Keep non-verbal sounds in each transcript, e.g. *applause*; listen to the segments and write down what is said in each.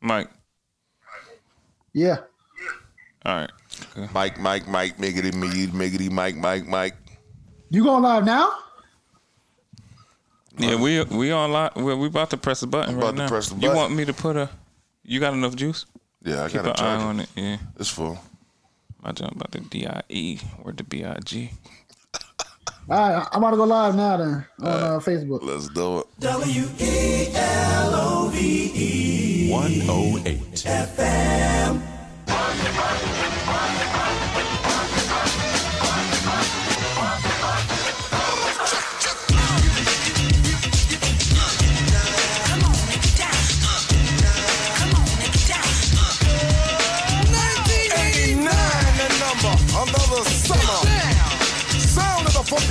Mike. Yeah. All right. Mike, Mike, Mike, miggity, me, miggity, Mike, Mike, Mike. You going live now? Yeah, we we on live. We we about to press the button about right to now. press the You want me to put a? You got enough juice? Yeah, I Keep got an a eye on it. Yeah. It's full. My jump about the D I E or the B I G. All right, I'm about to go live now then on uh, Facebook. Let's do it. W E L O V E 108. FM.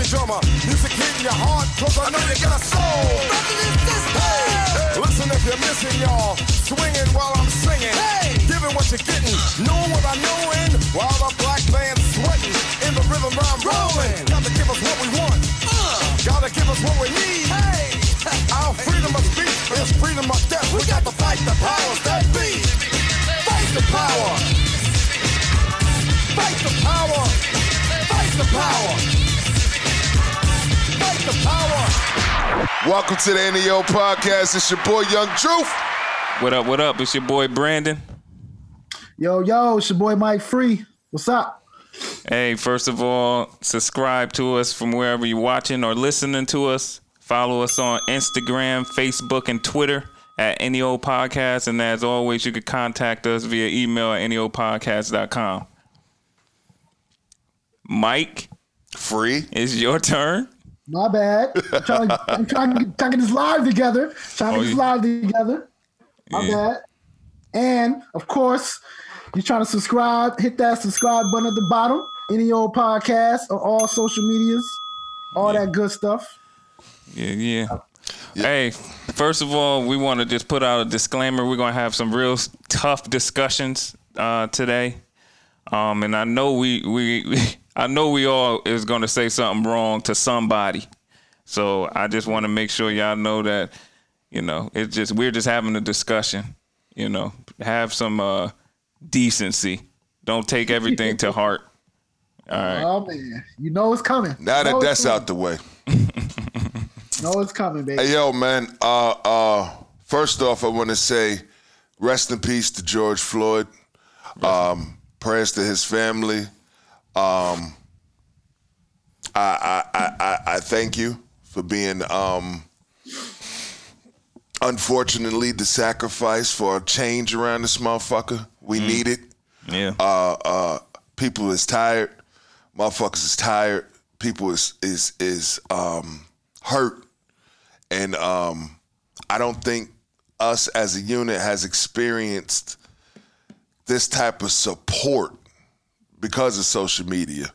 drummer, music hitting your heart, cause I know you got a soul. Hey, if you're missing, y'all. Swinging while I'm singing. Giving what you're getting, know what I know in. While the black band's sweating, in the rhythm I'm rolling. Gotta give us what we want. Uh. Gotta give us what we need. *laughs* Our freedom of speech is freedom of death. We got to fight the powers that be. Fight the power. Fight the power. Fight the power. Fight the power. Welcome to the Any Ol podcast. It's your boy Young Truth. What up? What up? It's your boy Brandon. Yo, yo, it's your boy Mike Free. What's up? Hey, first of all, subscribe to us from wherever you're watching or listening to us. Follow us on Instagram, Facebook, and Twitter at Any Ol Podcast. And as always, you can contact us via email at neopodcast.com. Mike, Free. it's your turn. My bad. I'm trying, to, *laughs* I'm trying, to, trying to get this live together. Trying to Oh, get this yeah. live together. My Yeah. bad. And of course, you're trying to subscribe, hit that subscribe button at the bottom. Any Ol podcast or all social medias, all that good stuff. Yeah, yeah. Hey, first of all, we want to just put out a disclaimer. We're gonna have some real tough discussions uh, today, um, and I know we, we we *laughs* I know we all is gonna say something wrong to somebody. So I just want to make sure y'all know that you know it's just we're just having a discussion. You know, have some uh, decency. Don't take everything to heart. All right. Oh man, you know it's coming. Now that that's coming. out the way. know it's coming, baby. Hey yo, man. Uh uh first off I wanna say rest in peace to George Floyd. Um prayers to his family. Um I I I, I, thank you for being um unfortunately the sacrifice for a change around this motherfucker. We need it. Yeah. Uh uh people is tired. Motherfuckers is tired. People is is is um hurt. And um I don't think us as a unit has experienced this type of support because of social media.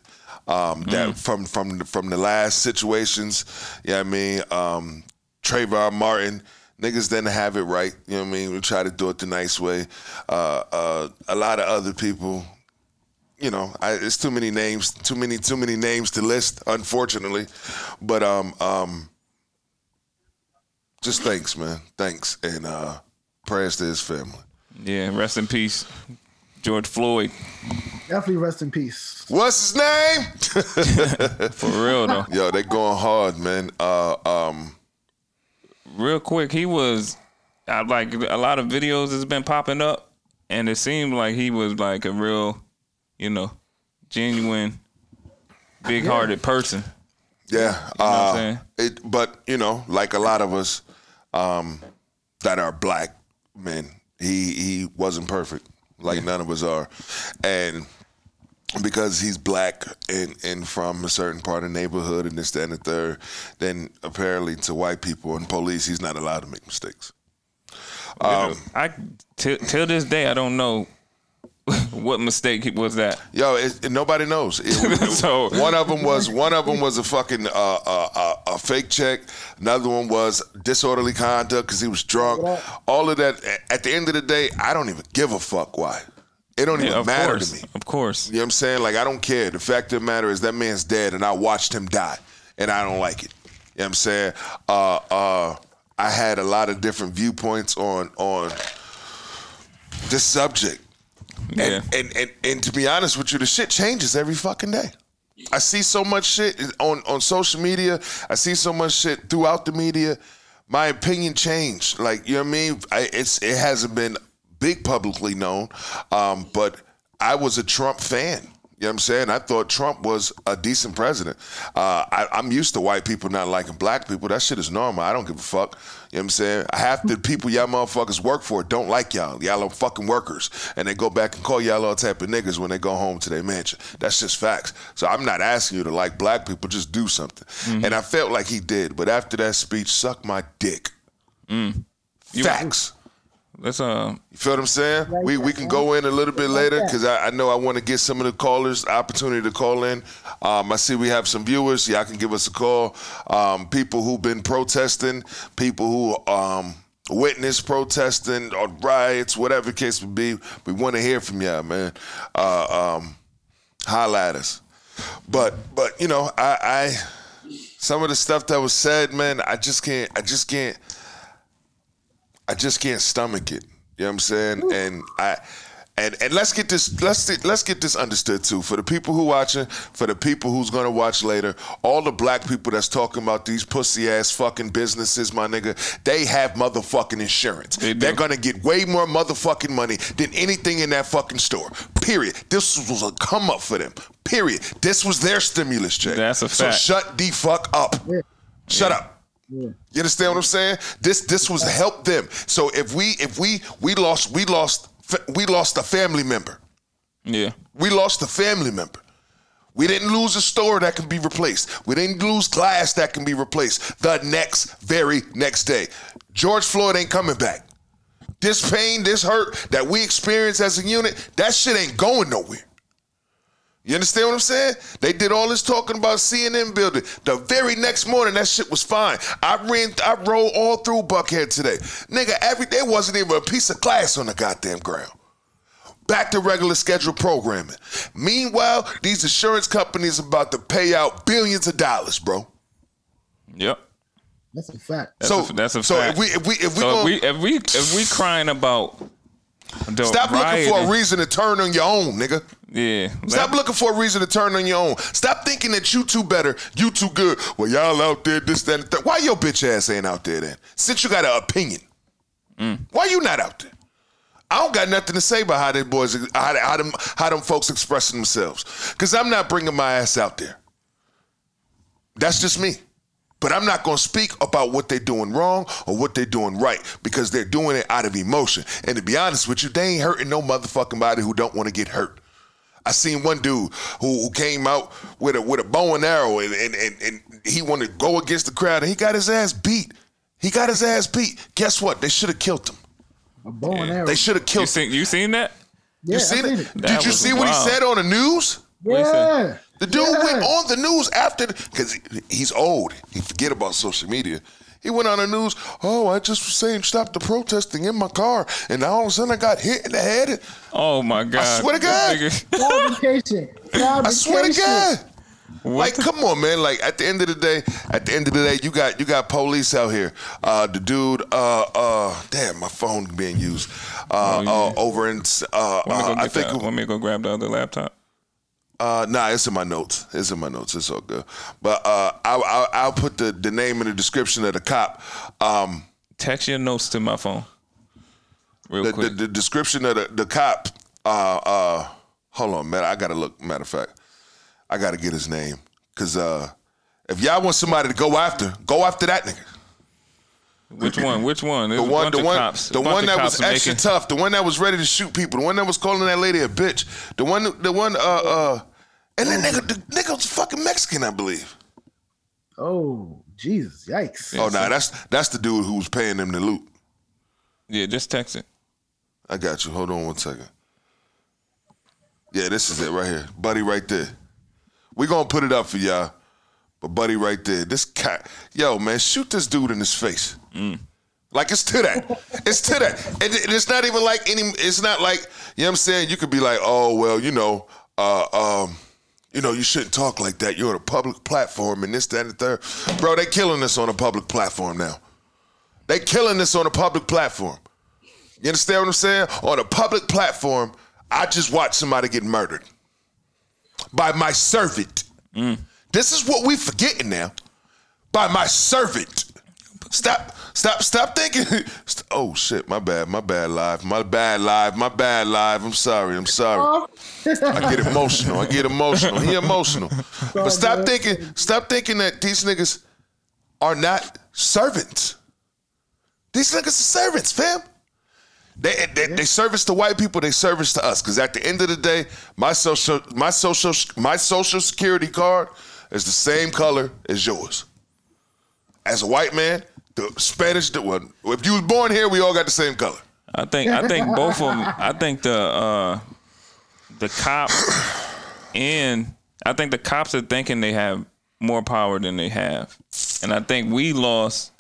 Um, that from from the- from the last situations, yeah, I mean, um, Trayvon Martin, niggas didn't have it right. You know what I mean? We try to do it the nice way. Uh, uh, a lot of other people, you know, I, it's too many names, too many too many names to list, unfortunately. But um, um, just thanks, man. Thanks, and uh, prayers to his family. Yeah. Rest in peace, George Floyd. Definitely rest in peace. What's his name? *laughs* For real though. *laughs* Yo, they going hard, man. Uh, um, real quick, he was I like a lot of videos has been popping up, and it seemed like he was like a real, you know, genuine, big-hearted person. yeah. what I'm Uh, saying? it, but you know, like a lot of us um, that are black men, he he wasn't perfect. Like none of us are, and because he's black and, and from a certain part of the neighborhood and this, that, and the third, then apparently to white people and police, he's not allowed to make mistakes. Um, I till till this day I don't know what mistake was that. Yo, it, it- nobody knows. It- *laughs* So- one of them was one of them was a fucking uh, uh, uh, a fake check. Another one was disorderly conduct because he was drunk. All of that. At the end of the day, I don't even give a fuck why. It don't Yeah, even matter course, to me. of course. You know what I'm saying? Like I don't care. The fact of the matter is that man's dead, and I watched him die, and I don't like it. You know what I'm saying? Uh, uh, I had a lot of different viewpoints on on this subject. Yeah. And, and and and to be honest with you, the shit changes every fucking day. I see so much shit on on social media. I see so much shit throughout the media. My opinion changed. Like you know what I mean. I, it's it hasn't been big publicly known, um, but I was a Trump fan. You know what I'm saying? I thought Trump was a decent president. Uh, I, I'm used to white people not liking black people. That shit is normal. I don't give a fuck. You know what I'm saying? Half the people y'all motherfuckers work for don't like y'all. Y'all are fucking workers. And they go back and call y'all all type of niggas when they go home to their mansion. That's just facts. So I'm not asking you to like black people. Just do something. And I felt like he did. But after that speech, suck my dick. Facts. Let's uh You feel what I'm saying? We we can go in a little bit later because I, I know I want to get some of the callers opportunity to call in. Um, I see we have some viewers. Y'all can give us a call. Um, people who've been protesting, people who um, witness protesting or riots, whatever the case would be. We want to hear from y'all, man. Uh, um, holla at us. But but you know I, I some of the stuff that was said, man, I just can't. I just can't. I just can't stomach it. You know what I'm saying? And I and and let's get this let's let's get this understood too. For the people who watching, for the people who's gonna watch later, all the black people that's talking about these pussy ass fucking businesses, my nigga, they have motherfucking insurance. They They're gonna get way more motherfucking money than anything in that fucking store. Period. This was a come up for them. Period. This was their stimulus check. That's a fact So shut the fuck up. Shut up. You understand what I'm saying? This this was help them. So if we if we we lost we lost we lost a family member. yeah. We lost a family member. We didn't lose a store that can be replaced. We didn't lose glass that can be replaced the next very next day. George Floyd ain't coming back. This pain, this hurt that we experience as a unit, that shit ain't going nowhere. You understand what I'm saying? They did all this talking about CNN building. The very next morning, that shit was fine. I ran, I rode all through Buckhead today. Nigga, every day wasn't even a piece of glass on the goddamn ground. Back to regular scheduled programming. Meanwhile, these insurance companies about to pay out billions of dollars, bro. Yep. That's a fact. That's so, a, that's a so fact. if we if we if we, so gonna, if we if we if we crying about the stop looking for a reason to turn on your own, nigga. Yeah. Stop that- looking for a reason to turn on your own. Stop thinking that you too better, you too good. Well, y'all out there, this, that, and that. Why your bitch ass ain't out there then? Since you got an opinion, Mm. why you not out there? I don't got nothing to say about how them boys, how, how them, how them folks expressing themselves. Cause I'm not bringing my ass out there. That's just me. But I'm not gonna speak about what they're doing wrong or what they're doing right because they're doing it out of emotion. And to be honest with you, they ain't hurting no motherfucking body who don't want to get hurt. I seen one dude who, who came out with a with a bow and arrow and, and, and, and he wanted to go against the crowd and he got his ass beat. He got his ass beat. Guess what? They should have killed him. A bow and arrow. They should have You killed him. seen you seen that? yeah, You I seen it? it. Did That you was see what he said on the news? What he said? Yeah. The dude Yeah. went on the news after because he's old. He forget about social media. He went on the news. Oh, I just was saying stop the protesting in my car, and all of a sudden I got hit in the head. Oh my god. *laughs* I swear to God. This Fabrication. I swear to God. What Like, the- come on, man. Like, at the end of the day, at the end of the day, you got you got police out here. Uh, the dude, uh, uh, damn, my phone being used. Uh, Oh, yeah. uh, over in, uh, Want me uh, I think, that? Want me to go grab the other laptop? Uh, nah, it's in my notes. It's in my notes. It's all good. But uh, I, I, I'll put the, the name in the description of the cop. Um, Text your notes to my phone. Real the, the, quick. the description of the, the cop. Uh, uh, hold on, man. I gotta look. Matter of fact, I gotta get his name because uh, if y'all want somebody to go after, go after that nigga. Which one? Which one? There's The one, the one, cops. the one that cops was extra making- tough, the one that was ready to shoot people, the one that was calling that lady a bitch, the one, the one, uh, uh, and that nigga, the nigga was fucking Mexican, I believe. Oh, Jesus. Yikes. Oh, nah, that's that's the dude who was paying them to loot. Yeah, just text it. I got you. Hold on one second. Yeah, this is it right here. Buddy right there. we gonna put it up for y'all. But buddy right there, this cat, yo, man, shoot this dude in his face. Like it's to that. It's to that. And it's not even like any it's not like, you know what I'm saying? You could be like, oh well, you know, uh um, you know, you shouldn't talk like that. You're on a public platform and this, that, and the third. Bro, they killing us on a public platform now. They killing us on a public platform. You understand what I'm saying? On a public platform, I just watched somebody get murdered by my servant. This is what we forgetting now. By my servant. Stop, stop, stop thinking. *laughs* Oh shit, my bad, my bad live, my bad live, my bad live. I'm sorry, I'm sorry. Oh. I get emotional. I get emotional. He emotional. But stop thinking, stop thinking that these niggas are not servants. These niggas are servants, fam. They, they, they service to white people. They service to us. Because at the end of the day, my social my social my social security card is the same color as yours. As a white man, the Spanish. The, well, if you was born here, we all got the same color. I think I think *laughs* both of them. I think the uh, the cop and I think the cops are thinking they have more power than they have, and I think we lost.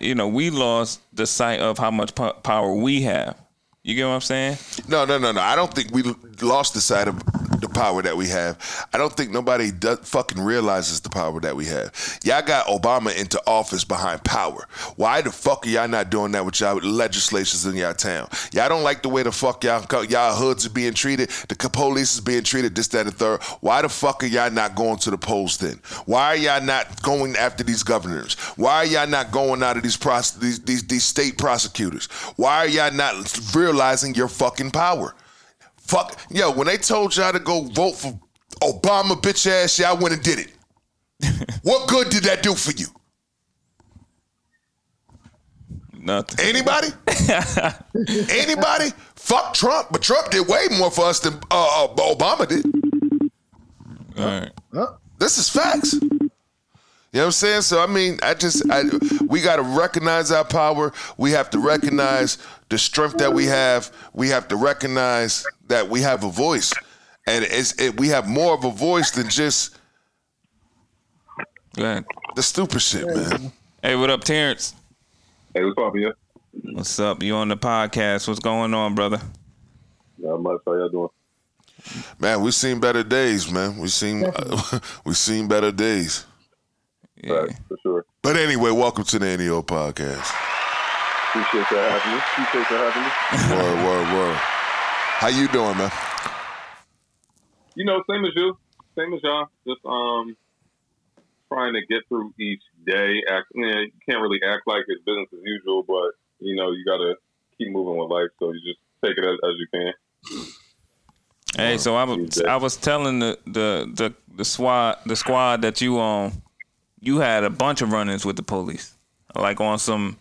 You know, we lost the sight of how much po- power we have. You get what I'm saying? No, no, no, no. I don't think we lost the sight of the power that we have. I don't think nobody fucking realizes the power that we have. Y'all got Obama into office behind power. Why the fuck are y'all not doing that with y'all legislatures in y'all town? Y'all don't like the way the fuck y'all y'all hoods are being treated. The police is being treated. This, that, and third. Why the fuck are y'all not going to the polls then? Why are y'all not going after these governors? Why are y'all not going out of these pros- these, these these state prosecutors? Why are y'all not realizing your fucking power? Fuck, yo, when they told y'all to go vote for Obama, bitch ass, y'all went and did it. *laughs* what good did that do for you? Nothing. Anybody? *laughs* Anybody? Fuck Trump, but Trump did way more for us than uh, uh, Obama did. All right. This is facts. You know what I'm saying? So I mean, I just I, we got to recognize our power. We have to recognize the strength that we have. We have to recognize that we have a voice, and it's it, we have more of a voice than just Go the stupid shit, man. Hey, what up, Terrence? Hey, what's poppin', yeah? What's up? You on the podcast? What's going on, brother? Not much. How y'all doing? Man, we've seen better days, man. We've seen *laughs* we've seen better days. Yeah. Facts, for sure. But anyway, welcome to the Any Ol podcast. Appreciate y'all having me. Appreciate y'all having me. Word, word, word. How you doing, man? You know, same as you. Same as y'all. Just um trying to get through each day. Act, yeah, you can't really act like it's business as usual, but you know, you gotta keep moving with life. So you just take it as, as you can. Hey, so I was I was telling the the the the squad the squad that you um you had a bunch of run-ins with the police, like on some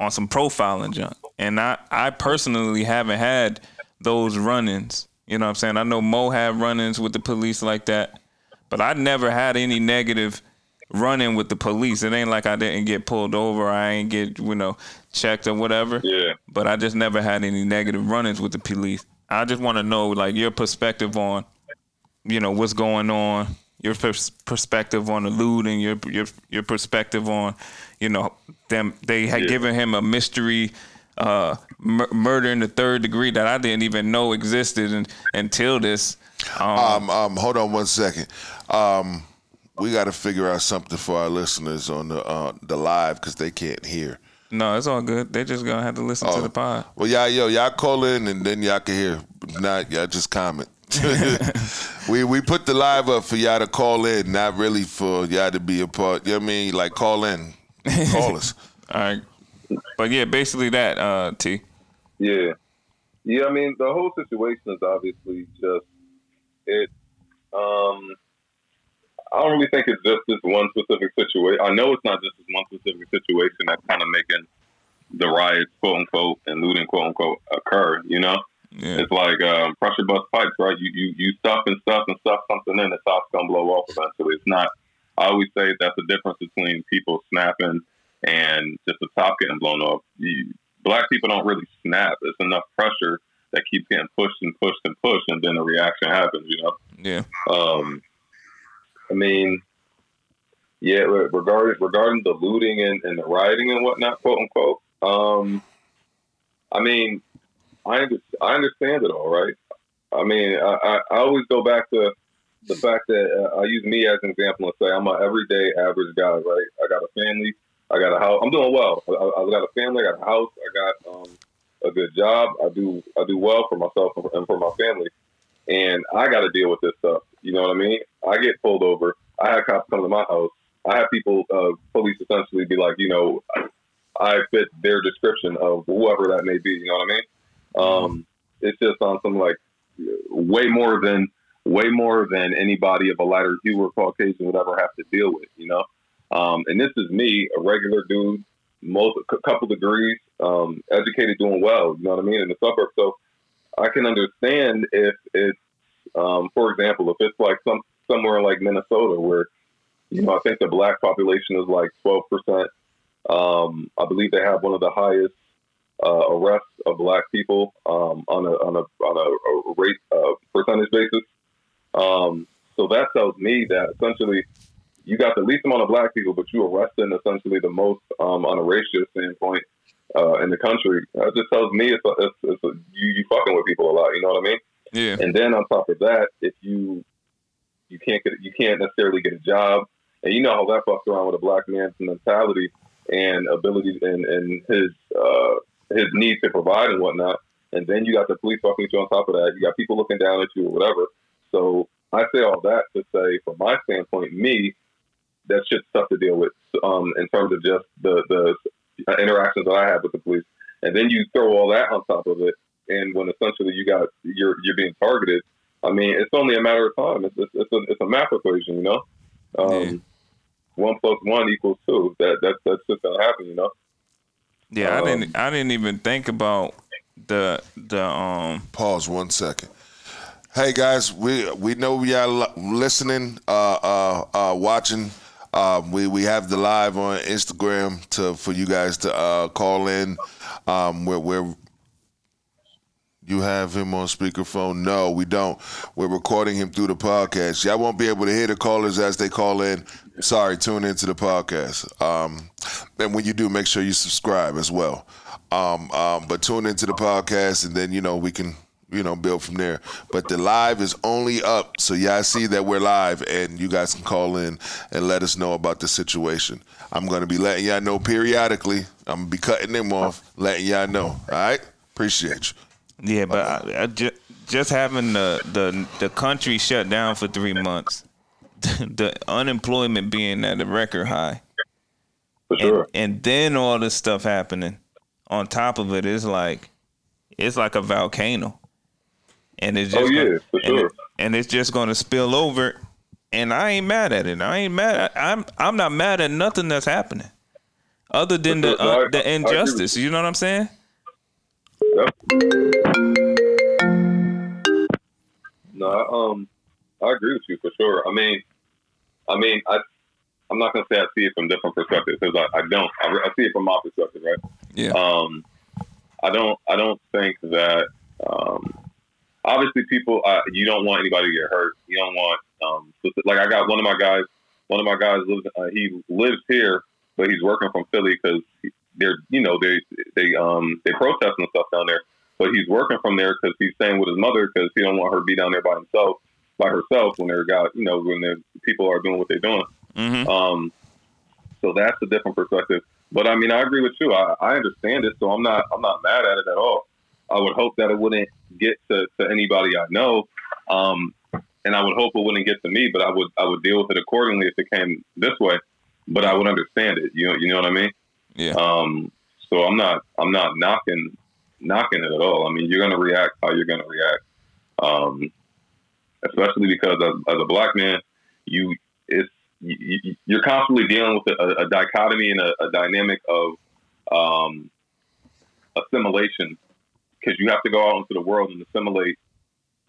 on some profiling junk, and I I personally haven't had those run-ins. You know what I'm saying? I know Mo had run-ins with the police like that, but I never had any negative run-in with the police. It ain't like I didn't get pulled over, I ain't get you know checked or whatever Yeah. but I just never had any negative run-ins with the police. I just want to know like your perspective on, you know, what's going on, your pers- perspective on the looting, your your your perspective on, you know, them they had Yeah. given him a mystery uh, mur- murder in the third degree that I didn't even know existed and, until this. Um, Um, um, hold on one second. Um, we got to figure out something for our listeners on the uh, the live because they can't hear. no, it's all good. They just gonna have to listen to the pod. Well, y'all, yo, y'all call in and then y'all can hear. Not y'all just comment. *laughs* we we put the live up for y'all to call in, not really for y'all to be a part. You know what I mean? Like call in, call us. *laughs* All right, but yeah, basically that. Uh, T. Yeah. Yeah, I mean the whole situation is obviously just it um I don't really think it's just this one specific situation. I know it's not just this one specific situation that's kind of making the riots, quote unquote, and looting, quote unquote, occur. You know, Yeah. it's like um, pressure bust pipes, right? You you you stuff and stuff and stuff something in, the top's gonna blow off eventually. It's not. I always say that's the difference between people snapping and just the top getting blown off. You, black people don't really snap. It's enough pressure that keeps getting pushed and pushed and pushed, and then a reaction happens. You know. Yeah. Um, I mean, yeah, regarding regarding the looting and, and the rioting and whatnot, quote unquote. Um, I mean, I under, I understand it all, right? I mean, I, I, I always go back to the fact that uh, I use me as an example and say I'm an everyday average guy, right? I got a family, I got a house. I'm doing well. I, I got a family, I got a house, I got um, a good job. I do I do well for myself and for my family, and I got to deal with this stuff. You know what I mean? I get pulled over. I had cops come to my house. I have people, uh, police essentially be like, you know, I fit their description of whoever that may be. You know what I mean? Um, it's just on some like way more than way more than anybody of a lighter hue or Caucasian would ever have to deal with. You know, um, and this is me, a regular dude, most a couple degrees, um, educated, doing well. You know what I mean in the suburbs. So I can understand if it's, um, for example, if it's like some somewhere like Minnesota where you know I think the black population is like twelve percent. Um, I believe they have one of the highest uh, arrests of black people um, on a on a on a, a rate uh, percentage basis. Um, so that tells me that essentially you got the least amount of black people, but you arresting essentially the most um, on a racial standpoint uh, in the country. That just tells me it's, a, it's, it's a, you you fucking with people a lot. You know what I mean? Yeah. And then on top of that, if you you can't get you can't necessarily get a job, and you know how that fucks around with a black man's mentality and ability and, and his uh, his need to provide and whatnot. And then you got the police fucking with you on top of that. You got people looking down at you or whatever. So I say all that to say, from my standpoint, me, that shit's tough to deal with um, in terms of just the the interactions that I have with the police. And then you throw all that on top of it, and when essentially you got you're you're being targeted. I mean, it's only a matter of time. It's it's, it's a it's a math equation, you know. Um, Yeah. One plus one equals two. That that that's just gonna happen, you know. Yeah, I Um, didn't. I didn't even think about the the um. Pause one second. Hey guys, we we know we are listening, uh, uh, uh, watching. Um, we we have the live on Instagram to for you guys to uh, call in. Um, we're, we're you have him on speakerphone? No, we don't. We're recording him through the podcast. Y'all won't be able to hear the callers as they call in. Sorry, tune into the podcast. Um, and when you do, make sure you subscribe as well. Um, um, but tune into the podcast, and then you know we can you know build from there. But the live is only up, so y'all see that we're live, and you guys can call in and let us know about the situation. I'm gonna be letting y'all know periodically. I'm gonna be cutting them off, letting y'all know. All right, appreciate you. Yeah, but I, I ju- just having the, the the country shut down for three months, *laughs* the unemployment being at a record high, For and, sure. and then all this stuff happening on top of it is like it's like a volcano, and it's just Oh, yeah, gonna- for and, sure. it- and it's just going to spill over. And I ain't mad at it. I ain't mad. I, I'm I'm not mad at nothing that's happening, other than the For sure. No, I- uh, the injustice. You know what I'm saying? Yep. No, I, um, I agree with you for sure. I mean, I mean, I, I'm not gonna say I see it from different perspectives because I, I don't. I, I see it from my perspective, right? Yeah. Um, I don't. I don't think that. Um, obviously, people. Uh, you don't want anybody to get hurt. You don't want. Um, like I got one of my guys. One of my guys lives. Uh, he lives here, but he's working from Philly because they're. You know, they they um they protest and stuff down there. But he's working from there because he's staying with his mother because he don't want her to be down there by himself, by herself when they're got you know when the people are doing what they're doing. hmm Um, so that's a different perspective. But I mean, I agree with you. I, I understand it, so I'm not I'm not mad at it at all. I would hope that it wouldn't get to, to anybody I know, um, and I would hope it wouldn't get to me. But I would I would deal with it accordingly if it came this way. But I would understand it. You know you know what I mean? Yeah. Um, so I'm not I'm not knocking knocking it at all. I mean, you're gonna react how you're gonna react, um, especially because as, as a black man, you it's you, you- you're constantly dealing with a, a dichotomy and a, a dynamic of um, assimilation because you have to go out into the world and assimilate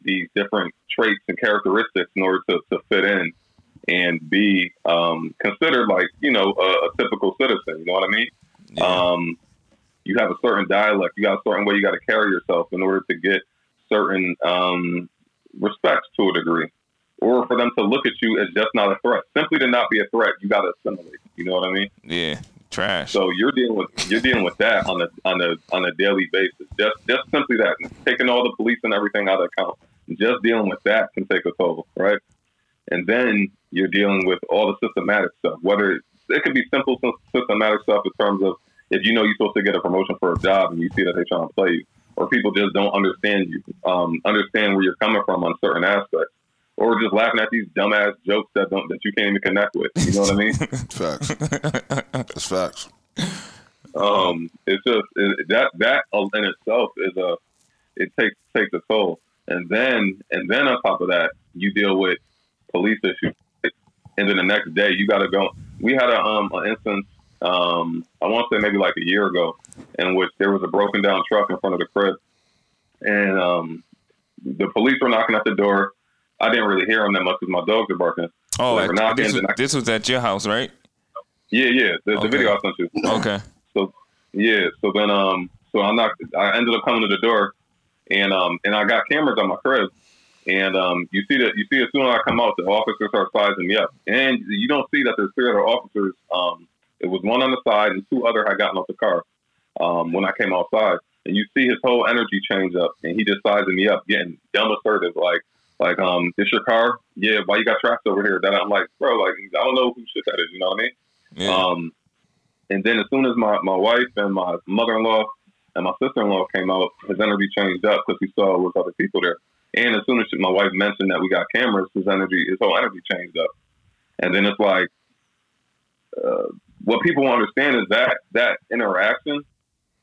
these different traits and characteristics in order to, to fit in and be um, considered like you know a, a typical citizen. You know what I mean? Yeah. Um, you have a certain dialect. You got a certain way you got to carry yourself in order to get certain um, respect to a degree, or for them to look at you as just not a threat. Simply to not be a threat, you got to assimilate. You know what I mean? yeah. Trash. So you're dealing with you're dealing with that on a on a on a daily basis. Just just simply that, taking all the police and everything out of account. Just dealing with that can take a toll, right? And then you're dealing with all the systematic stuff. Whether it could be simple systematic stuff in terms of if you know you're supposed to get a promotion for a job and you see that they're trying to play you, or people just don't understand you, um, understand where you're coming from on certain aspects, or just laughing at these dumbass jokes that don't that you can't even connect with. You know what I mean? *laughs* Facts. That's facts. um, it's just it, that that in itself is a it takes takes a toll, and then and then on top of that, you deal with police issues, and then the next day you got to go. We had a um an instance. Um, I want to say maybe like a year ago, in which there was a broken down truck in front of the crib, and um, the police were knocking at the door. I didn't really hear them that much because my dogs are barking. Oh, were knocking, this was, I- this was at your house, right? yeah, yeah. The, the video I sent you. Okay. So yeah, so then um, so I knocked. I ended up coming to the door, and um, and I got cameras on my crib, and um, you see that you see as soon as I come out, the officers start sizing me up, and you don't see that there's three other officers. Um, it was one on the side, and two other had gotten off the car. Um, when I came outside, and you see his whole energy change up, and he just sizing me up, getting dumb assertive, like. Like, um, this your car? Yeah, why you got traps over here? That I'm like, bro, like, I don't know who shit that is, you know what I mean? Yeah. Um, and then as soon as my, my wife and my mother-in-law and my sister-in-law came out, his energy changed up because he saw with other people there. And as soon as my wife mentioned that we got cameras, his energy, his whole energy changed up. And then it's like, uh, what people understand is that that interaction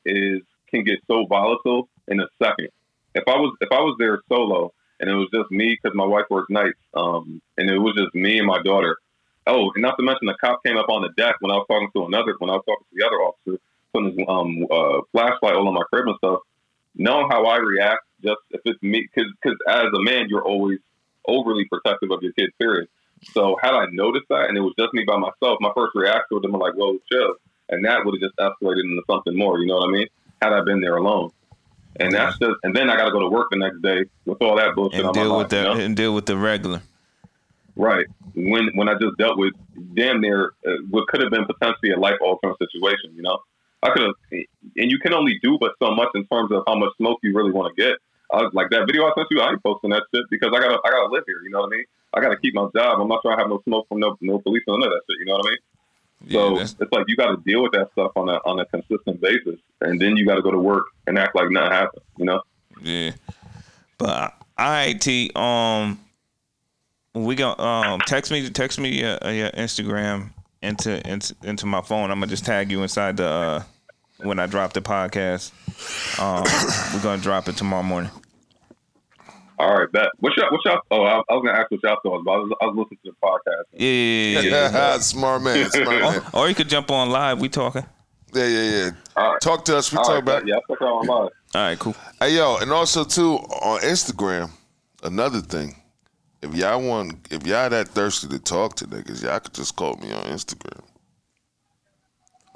is can get so volatile in a second. If I was if I was there solo and it was just me because my wife works nights, um, and it was just me and my daughter. Oh, and not to mention the cop came up on the deck when I was talking to another when I was talking to the other officer, putting his um, uh, flashlight all on my crib and stuff. Knowing how I react, just if it's me, because as a man, you're always overly protective of your kid. Period. So had I noticed that and it was just me by myself, my first reaction would have been like, "Whoa, chill," and that would have just escalated into something more. You know what I mean? Had I been there alone, and that's just, and then I got to go to work the next day with all that bullshit and on deal with that you know? and deal with the regular. Right. When when I just dealt with damn near uh, what could have been potentially a life altering situation, you know, I could have, and you can only do but so much in terms of how much smoke you really want to get. I was like that video I sent you. I ain't posting that shit because I gotta I gotta live here. You know what I mean? I gotta keep my job. I'm not trying to have no smoke from no no police or none of that shit. You know what I mean? Yeah, So that's- it's like you got to deal with that stuff on a on a consistent basis, and then you got to go to work and act like nothing happened. You know? Yeah. But IIT, um, we gon' um text me text me your, uh, your Instagram into, into into my phone. I'm gonna just tag you inside the uh, when I drop the podcast. Um, *coughs* we're gonna drop it tomorrow morning. All right, bet. What y'all? What y'all? Oh, I, I was gonna ask what y'all thought, but I was, I was listening to the podcast. Yeah, yeah, yeah, yeah. *laughs* smart man, smart *laughs* man. or, or you could jump on live. We talking. Yeah, yeah, yeah. All right. Talk to us. We All talk right, about. bet. Yeah, I'll check out online. All right, cool. Hey yo, and also too on Instagram, another thing. If y'all want, if y'all that thirsty to talk to niggas, y'all could just call me on Instagram.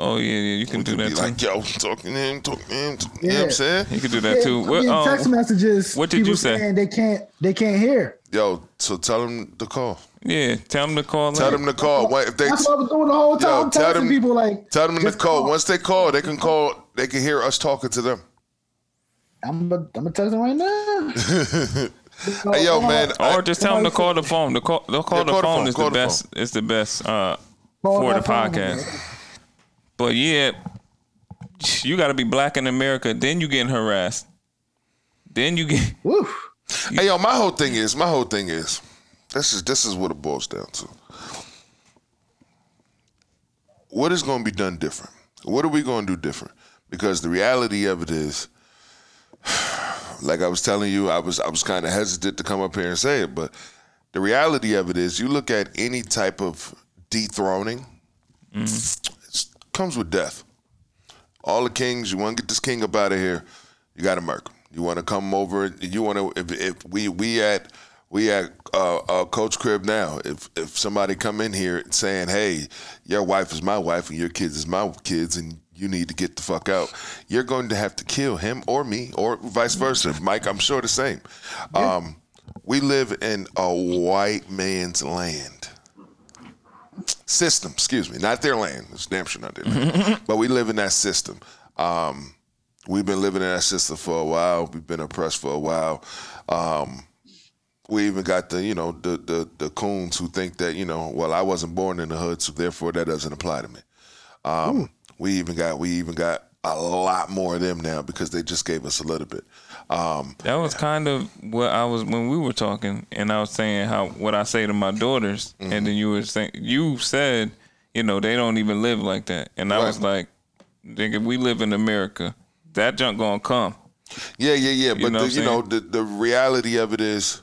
Oh yeah, yeah. You can do Be that too. like, yo, talking to him, talking to him. You know what I'm saying? you can do that Yeah, too. I'm What, um, text messages. what did people you say? saying They can't. They can't hear. Yo, so tell them to call. yeah, tell them to call. Tell them to call. What if they? That's what I was doing the whole time. Yo, tell them- people like. Tell them to just call. Once they call, they can call. They can hear us talking to them. I'm gonna, I'm gonna text them right now. *laughs* Hey yo, man. Or just tell them to call the phone. The call, the call Yeah, the call the phone phone, is call the the best. Is the best uh, for the that phone podcast. Number. But yeah, you got to be black in America. Then you getting harassed. Then you get. *laughs* Woof. Hey yo, my whole thing is, my whole thing is, this is this is what it boils down to. What is going to be done different? What are we going to do different? Because the reality of it is, *sighs* like I was telling you, I was I was kind of hesitant to come up here and say it, but the reality of it is, you look at any type of dethroning, it comes with death. All the kings, you want to get this king up out of here, you got to murk. You want to come over, you want to if, if we we at we at uh, uh, Coach Crib now. If if somebody come in here saying, "Hey, your wife is my wife and your kids is my kids," and you need to get the fuck out, you're going to have to kill him or me or vice versa. Mike, I'm sure the same. Um, we live in a white man's land system. Excuse me, not their land. It's damn sure not their land. *laughs* but we live in that system. Um, we've been living in that system for a while. We've been oppressed for a while. Um, we even got the you know the the the coons who think that you know well I wasn't born in the hood so therefore that doesn't apply to me. Um, We even got we even got a lot more of them now because they just gave us a little bit. Um, That was kind of what I was when we were talking, and I was saying how what I say to my daughters, Mm-hmm. and then you were saying you said, you know, they don't even live like that, and I Right. was like, nigga, we live in America. That junk gonna come. Yeah, yeah, yeah. But know the, you know, the the reality of it is,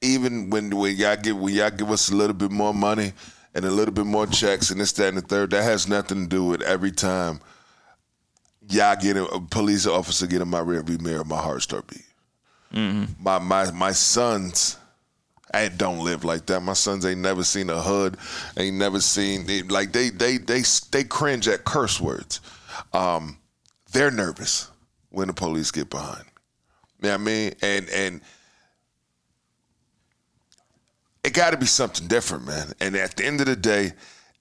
even when when y'all give when y'all give us a little bit more money and a little bit more checks and this, that, and the third, that has nothing to do with every time y'all get a, a police officer get in my rearview mirror, my heart start beating. My my my sons. I don't live like that. My sons ain't never seen a hood, ain't never seen they, like they they they they cringe at curse words. Um, they're nervous when the police get behind me. You know what I mean? And and it got to be something different, man. And at the end of the day,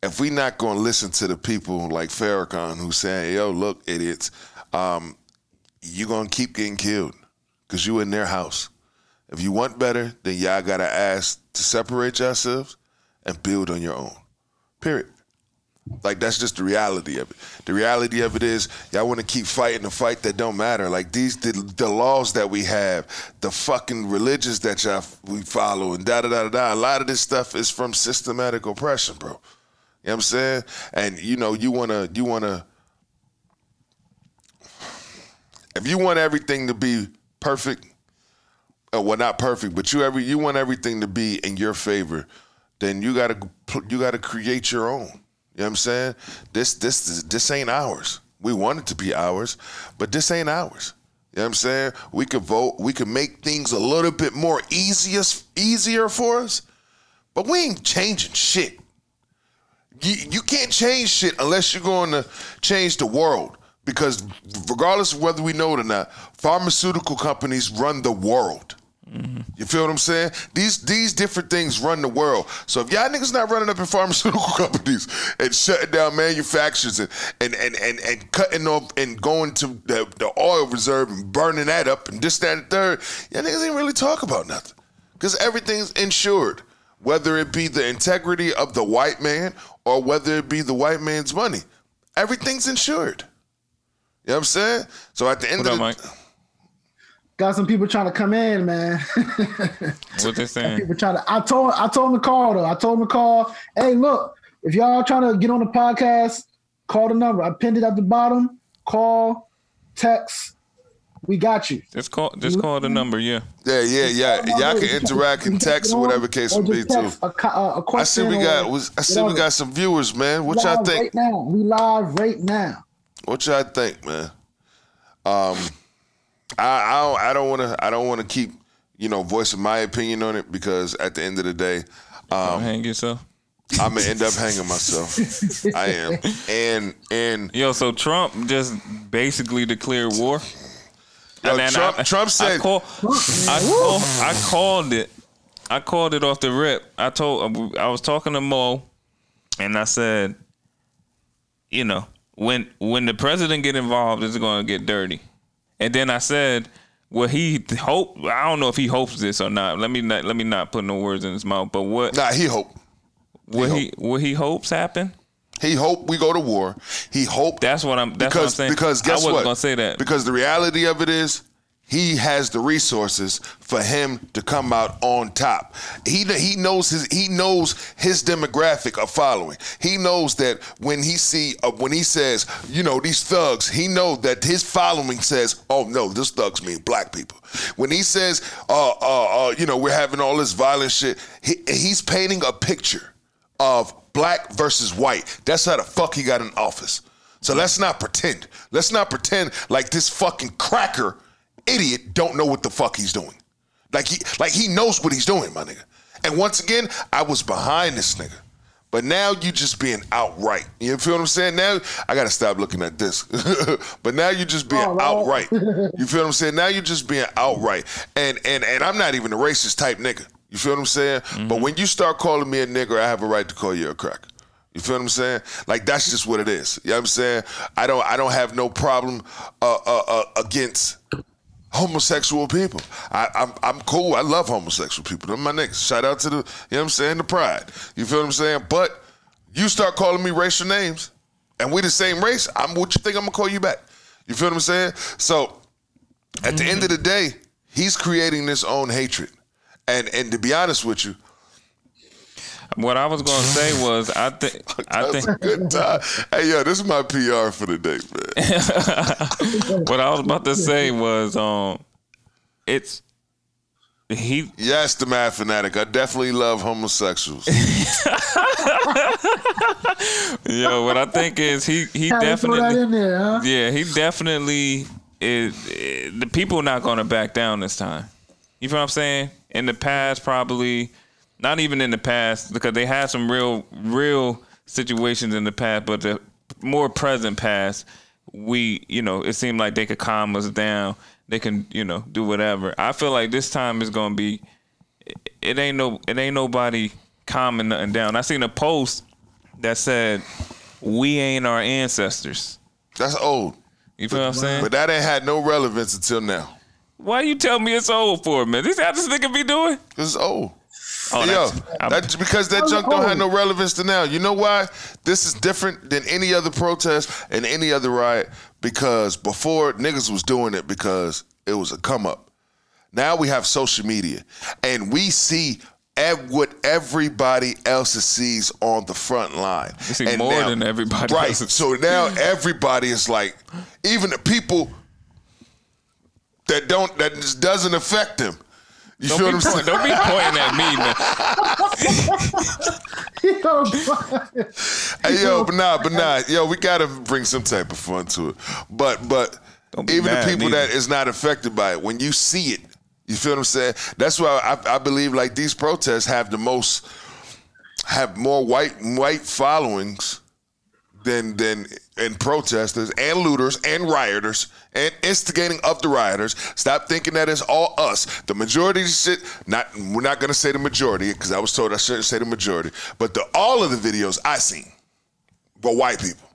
if we not going to listen to the people like Farrakhan who saying, "Yo, look, idiots," um, you gonna keep getting killed because you in their house. If you want better, then y'all gotta ask to separate yourselves and build on your own. Period. Like that's just the reality of it. The reality of it is y'all want to keep fighting the fight that don't matter. Like these the, the laws that we have, the fucking religions that y'all we follow, and da da da da. A lot of this stuff is from systematic oppression, bro. You know what I'm saying? And you know you wanna you wanna if you want everything to be perfect, uh, well not perfect, but you every you want everything to be in your favor, then you gotta you gotta create your own. You know what I'm saying? This this this ain't ours. We want it to be ours, but this ain't ours. You know what I'm saying? We could vote. We could make things a little bit more easier easier for us, but we ain't changing shit. You, you can't change shit unless you're going to change the world. Because regardless of whether we know it or not, pharmaceutical companies run the world. Mm-hmm. You feel what I'm saying? These these different things run the world. So if y'all niggas not running up in *laughs* pharmaceutical companies and shutting down manufacturers and and and and, and cutting off and going to the, the oil reserve and burning that up and this, that, and third, y'all niggas ain't really talk about nothing. Because everything's insured. Whether it be the integrity of the white man or whether it be the white man's money. Everything's insured. You know what I'm saying? So at the end What of up, the Mike? Got some people trying to come in, man. What they saying? people trying to. I told I told him to call though. I told him to call. Hey, look, if y'all trying to get on the podcast, call the number. I pinned it at the bottom. Call, text. We got you. Just call. Just call the number. Yeah. Yeah, yeah, yeah. Y'all can interact and text or whatever case Or may be too. text A, co- a, a I see we got was I see we got some viewers, man. What y'all think? Right now. We live right now. What y'all think, man? Um, I I don't, I don't want to I don't want to keep you know voicing my opinion on it because at the end of the day, um, Hang yourself. I'm gonna end up hanging myself. I am, *laughs* and and Yo, so Trump just basically declared war. Yo, And then Trump- I, Trump said- I, call, I, call, I called it. I called it off the rip. I told I was talking to Mo, and I said, you know, when when the president get involved, it's going to get dirty. And then I said, well, he hope. I don't know if he hopes this or not. Let me not let me not put no words in his mouth. But what nah, he hope what he he what he hopes happen? He hope we go to war. He hope That's what I'm. That's what I'm because saying. because guess what? I wasn't what? gonna say that. because the reality of it is he has the resources for him to come out on top. He he knows his he knows his demographic of following. He knows that when he see uh, when he says you know these thugs, he know that his following says oh no this thugs mean black people. When he says uh uh, uh you know we're having all this violent shit, he, he's painting a picture of black versus white. That's how the fuck he got in office. So let's not pretend. Let's not pretend like this fucking cracker idiot don't know what the fuck he's doing. Like he like he knows what he's doing, my nigga. And once again, I was behind this nigga. But now you just being outright. You feel what I'm saying? Now I gotta stop looking at this. *laughs* but now you're just being Oh, outright. *laughs* You feel what I'm saying? Now you're just being outright. And and and I'm not even a racist type nigga. You feel what I'm saying? But when you start calling me a nigger, I have a right to call you a cracker. You feel what I'm saying? Like that's just what it is. You know what I'm saying? I don't I don't have no problem uh, uh, uh, against homosexual people. I, I'm I'm cool. I love homosexual people. They're my niggas. Shout out to the you know what I'm saying the pride. You feel what I'm saying? But you start calling me racial names, and we the same race, I'm what you think I'm gonna call you back. You feel what I'm saying? So at the end of the day, he's creating this own hatred. And and to be honest with you, What I was gonna say was, I think, *laughs* I think, good time. Hey yo, this is my PR for the day, man. *laughs* what I was about to say was, um, it's he. Yes, the mad fanatic. I definitely love homosexuals. *laughs* Yo, what I think is he he Had to throw that definitely in there, huh? Yeah, he definitely is. eh, The people not going to back down this time. You feel what I'm saying? In the past, probably not even in the past because they had some real, real situations in the past, but the more present past, we, you know, it seemed like they could calm us down. They can, you know, do whatever. I feel like this time is going to be. It ain't no. It ain't nobody calming nothing down. I seen a post that said, "We ain't our ancestors." That's old. You feel what I'm saying? But that ain't had no relevance until now. Why you tell me it's old for, man? This how this nigga be doing? Cause it's old. Oh, Yo, that's- that's because that junk don't have no relevance to now. You know why? This is different than any other protest and any other riot because before niggas was doing it because it was a come up. Now we have social media and we see ev- what everybody else sees on the front line. We see And more now- than everybody Right. else. So now everybody is like, even the people that don't that just doesn't affect them. You don't, feel what I'm saying? don't be pointing at me, man. *laughs* Yo, Hey yo, but nah, but nah, yo, we gotta bring some type of fun to it. But but even the people neither. that is not affected by it, when you see it, you feel what I'm saying? That's why I, I believe like these protests have the most have more white white followings than than and protesters and looters and rioters and instigating of the rioters. Stop thinking that it's all us. The majority of shit, not we're not gonna say the majority because I was told I shouldn't say the majority, but the all of the videos I seen were white people.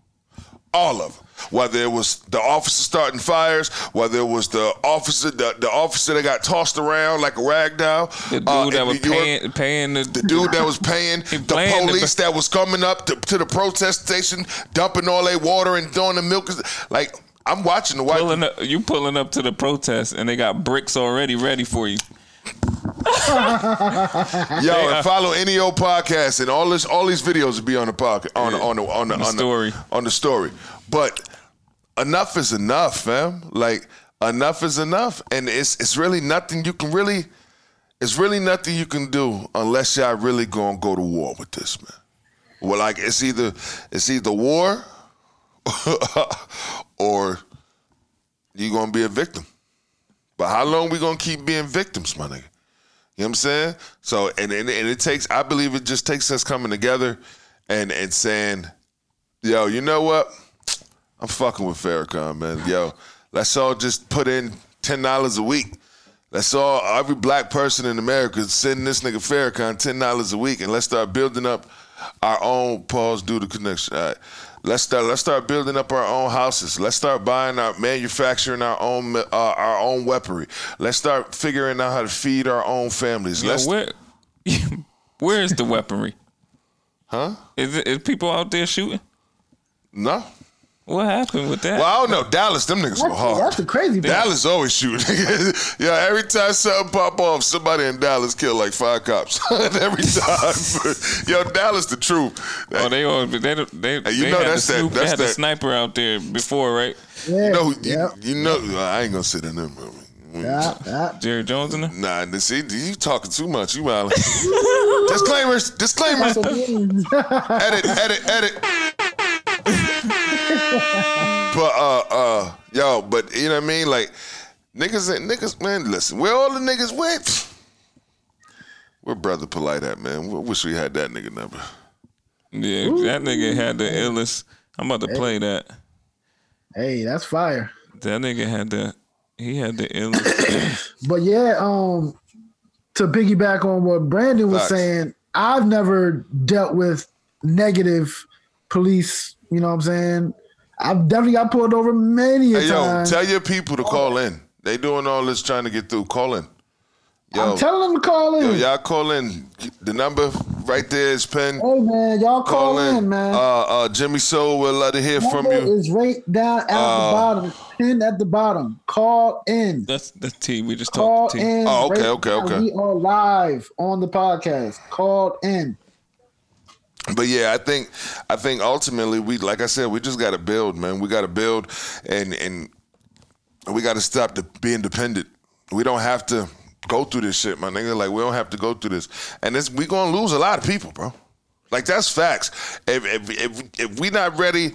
All of them. Whether it was the officer starting fires, whether it was the officer, the, the officer that got tossed around like a rag doll, The dude uh, that was paying, paying the, the dude that was paying *laughs* the playing the- police that was coming up to, to the protest station, dumping all their water and throwing the milk. Like I'm watching the white. pulling up, you pulling up to the protest and they got bricks already ready for you. Yo, and follow Any Ol podcast and all this, all these videos will be on the podcast, on the, on the, on the, On the on story. on the story. But enough is enough, fam. Like enough is enough, and it's it's really nothing you can really, it's really nothing you can do unless y'all really gonna go to war with this, man. Well, like it's either it's either war, *laughs* or you gonna be a victim. But how long we gonna keep being victims, my nigga? You know what I'm saying? So and, and and it takes I believe it just takes us coming together and and saying, yo, you know what? I'm fucking with Farrakhan, man. Yo, let's all just put in ten dollars a week. Let's all every black person in America send this nigga Farrakhan ten dollars a week and let's start building up our own pause do the connection. All right. Let's start. Let's start building up our own houses. Let's start buying our manufacturing our own uh, our own weaponry. Let's start figuring out how to feed our own families. Yo, Let's where, *laughs* where is the weaponry? huh? Is it is people out there shooting? No. What happened with that? Well, I don't know. Dallas, them niggas go hard. that's the crazy part. Dallas always shooting. *laughs* yeah, every time something pop off, somebody in Dallas kill like five cops. *laughs* every time. *laughs* Yo, Dallas the truth. Oh, they all they they, they, you know had that's the that- snoop- that's they had the sniper out there before, right? Yeah, you know, you, yeah, you know, I ain't gonna sit in them. yeah, yeah. Jerry Jones in there. Nah, this- see, you talking too much. You wild. disclaimers, disclaimers. edit, edit, edit. But uh, uh, yo, but you know what I mean? Like niggas, ain't- niggas, man. Listen, where all the niggas went? Where Brother Polight at, man? We wish we had that nigga number. Yeah, that nigga had the illest. I'm about to play that. Hey, that's fire. That nigga had the he had the illest. *coughs* But yeah, um, to piggyback on what Brandon was Facts. saying, I've never dealt with negative police. You know what I'm saying? I've definitely got pulled over many a Hey, yo, tell your people to call in. They doing all this trying to get through. Call in. Yo, I'm telling them to call in. Yo, y'all call in the number right there is pinned. Hey man, y'all call, in, man. Uh, uh, Jimmy Soul, we'd love to hear from you. is right down at the Uh, bottom. It's pinned at the bottom. Call in. That's the team We just Call talked to T. in. Oh, okay, right okay, now. okay. We are live on the podcast. Call in. But yeah, I think I think ultimately we like I said, we just gotta build, man. We gotta build and and we gotta stop the, being dependent. We don't have to go through this shit, my nigga. Like we don't have to go through this. And this we gonna lose a lot of people, bro. Like that's facts. If if if, if we not ready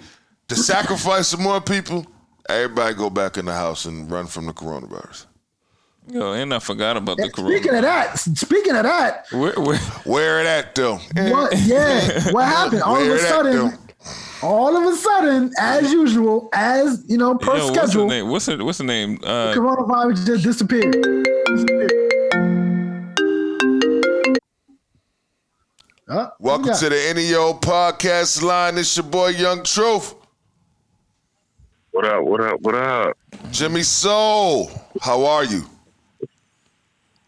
to sacrifice some more people, everybody go back in the house and run from the coronavirus. Yo, and I forgot about the Speaking of that, speaking of that, Where, where, Where it at though? what? Yeah, what *laughs* happened? All of a sudden, all of a sudden, as usual, as you know, per yo, what's the schedule, name? What's the, what's the name? Uh, coronavirus just disappeared. Disappeared. Uh, Welcome to the Any Ol podcast line. It's your boy Young Truth. What up? What up? What up? Jimmy Soul, how are you?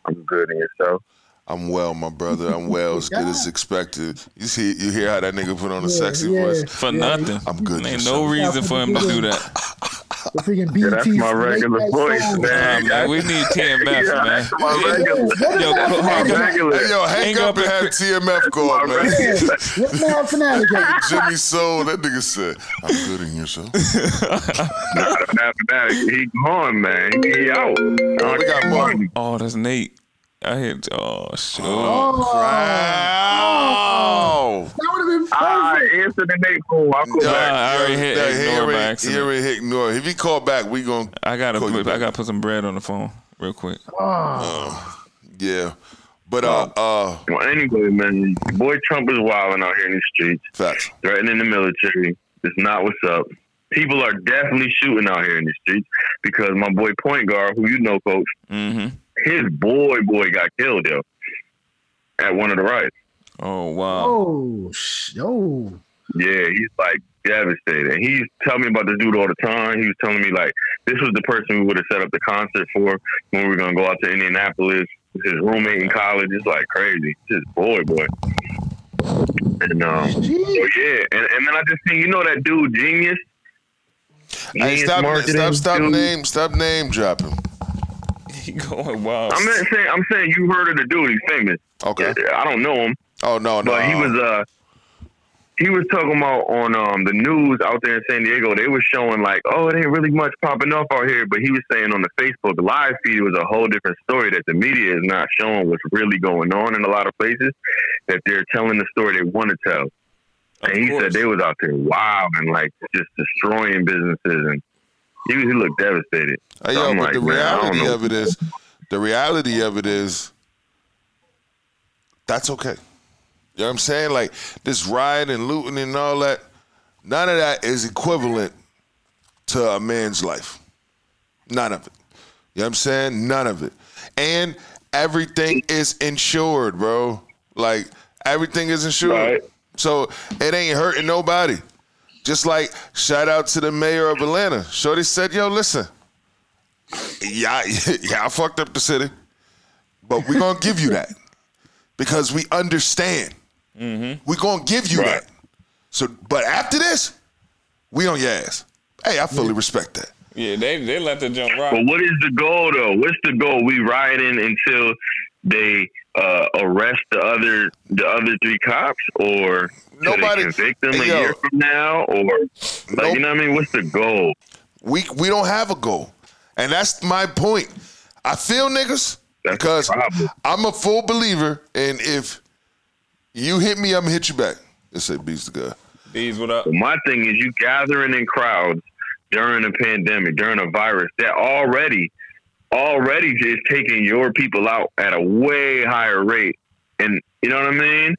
I'm good in yourself. I'm well, my brother. I'm well, as good as *laughs* expected. You see, you hear how that nigga put on a Yeah, sexy yeah. voice. for Yeah, nothing. I'm good, Ain't yourself. no reason for him to do that. *laughs* The freaking Yeah, that's my regular late voice, song. man. Nah, man, we need TMF, *laughs* Yeah, man. that's my regular. Yo, co- hang up. regular. Hey, yo, hang Hang up up and and have TMF call, My man. regular. What mad fanatic? Jimmy Soul, that nigga said, I'm good in yourself. Nah, mathematic. He gone, man. He out. Oh, we got more. Oh, that's Nate. I hit. Oh, shit. Oh, Wow. that would have been perfect. I answered the Nate phone. I'll call Nah, back. I already hit Yeah, he ignore by already, he accident. already hit ignore. If he call back, we gonna I gotta, call you put, I back. gotta put some bread on the phone real quick. Yeah. But uh uh Well, anyway, man, boy Trump is wilding out here in the streets, facts. threatening the military. It's not what's up. People are definitely shooting out here in the streets because my boy Point Guard, who you know, coach, Mm-hmm. His boy boy got killed yo at one of the riots. Oh wow. Oh, sh- oh. Yeah, he's like devastated. And he's telling me about this dude all the time. He was telling me like this was the person we would have set up the concert for when we were gonna go out to Indianapolis. His roommate in college. It's like crazy. It's his boy, boy. And um, so yeah, and, and then I just think you know that dude genius. Hey, stop, stop, stop dude. name, stop name dropping. *laughs* He going wild. I'm not saying I'm saying you heard of the dude. He's famous. Okay. I don't know him. Oh no, no. But he was uh he was talking about on um the news out there in San Diego, they were showing like, oh, it ain't really much popping off out here. But he was saying on the Facebook live feed it was a whole different story that the media is not showing what's really going on in a lot of places, that they're telling the story they want to tell. And he said they was out there wild and like just destroying businesses and he, he looked devastated. Hey, So yo, I'm but like, the man, I don't reality of it is, the reality of it is, that's okay. You know what I'm saying? Like this riot and looting and all that, none of that is equivalent to a man's life. None of it. You know what I'm saying? None of it. And everything is insured, bro. Like everything is insured. Right. So it ain't hurting nobody. Just like shout out to the mayor of Atlanta. Shorty said, yo, listen, yeah, *laughs* yeah, I fucked up the city, but we're gonna give you that because we understand. Mm-hmm. We're gonna give you Right. that. So, but after this, we on your ass. Hey, I fully respect that. Yeah, they they let the jump rock. But what is the goal though? What's the goal? We rioting until they uh, arrest the other the other three cops, or Nobody- they convict them a yo. year from now, or like Nope. you know what I mean? What's the goal? We we don't have a goal, and that's my point. I feel niggas That's because the problem. I'm a full believer, and if you hit me, I'm gonna hit you back. Let's say beats the guy. These what up? But my thing is, you gathering in crowds during a pandemic, during a virus that already already is taking your people out at a way higher rate, and you know what I mean.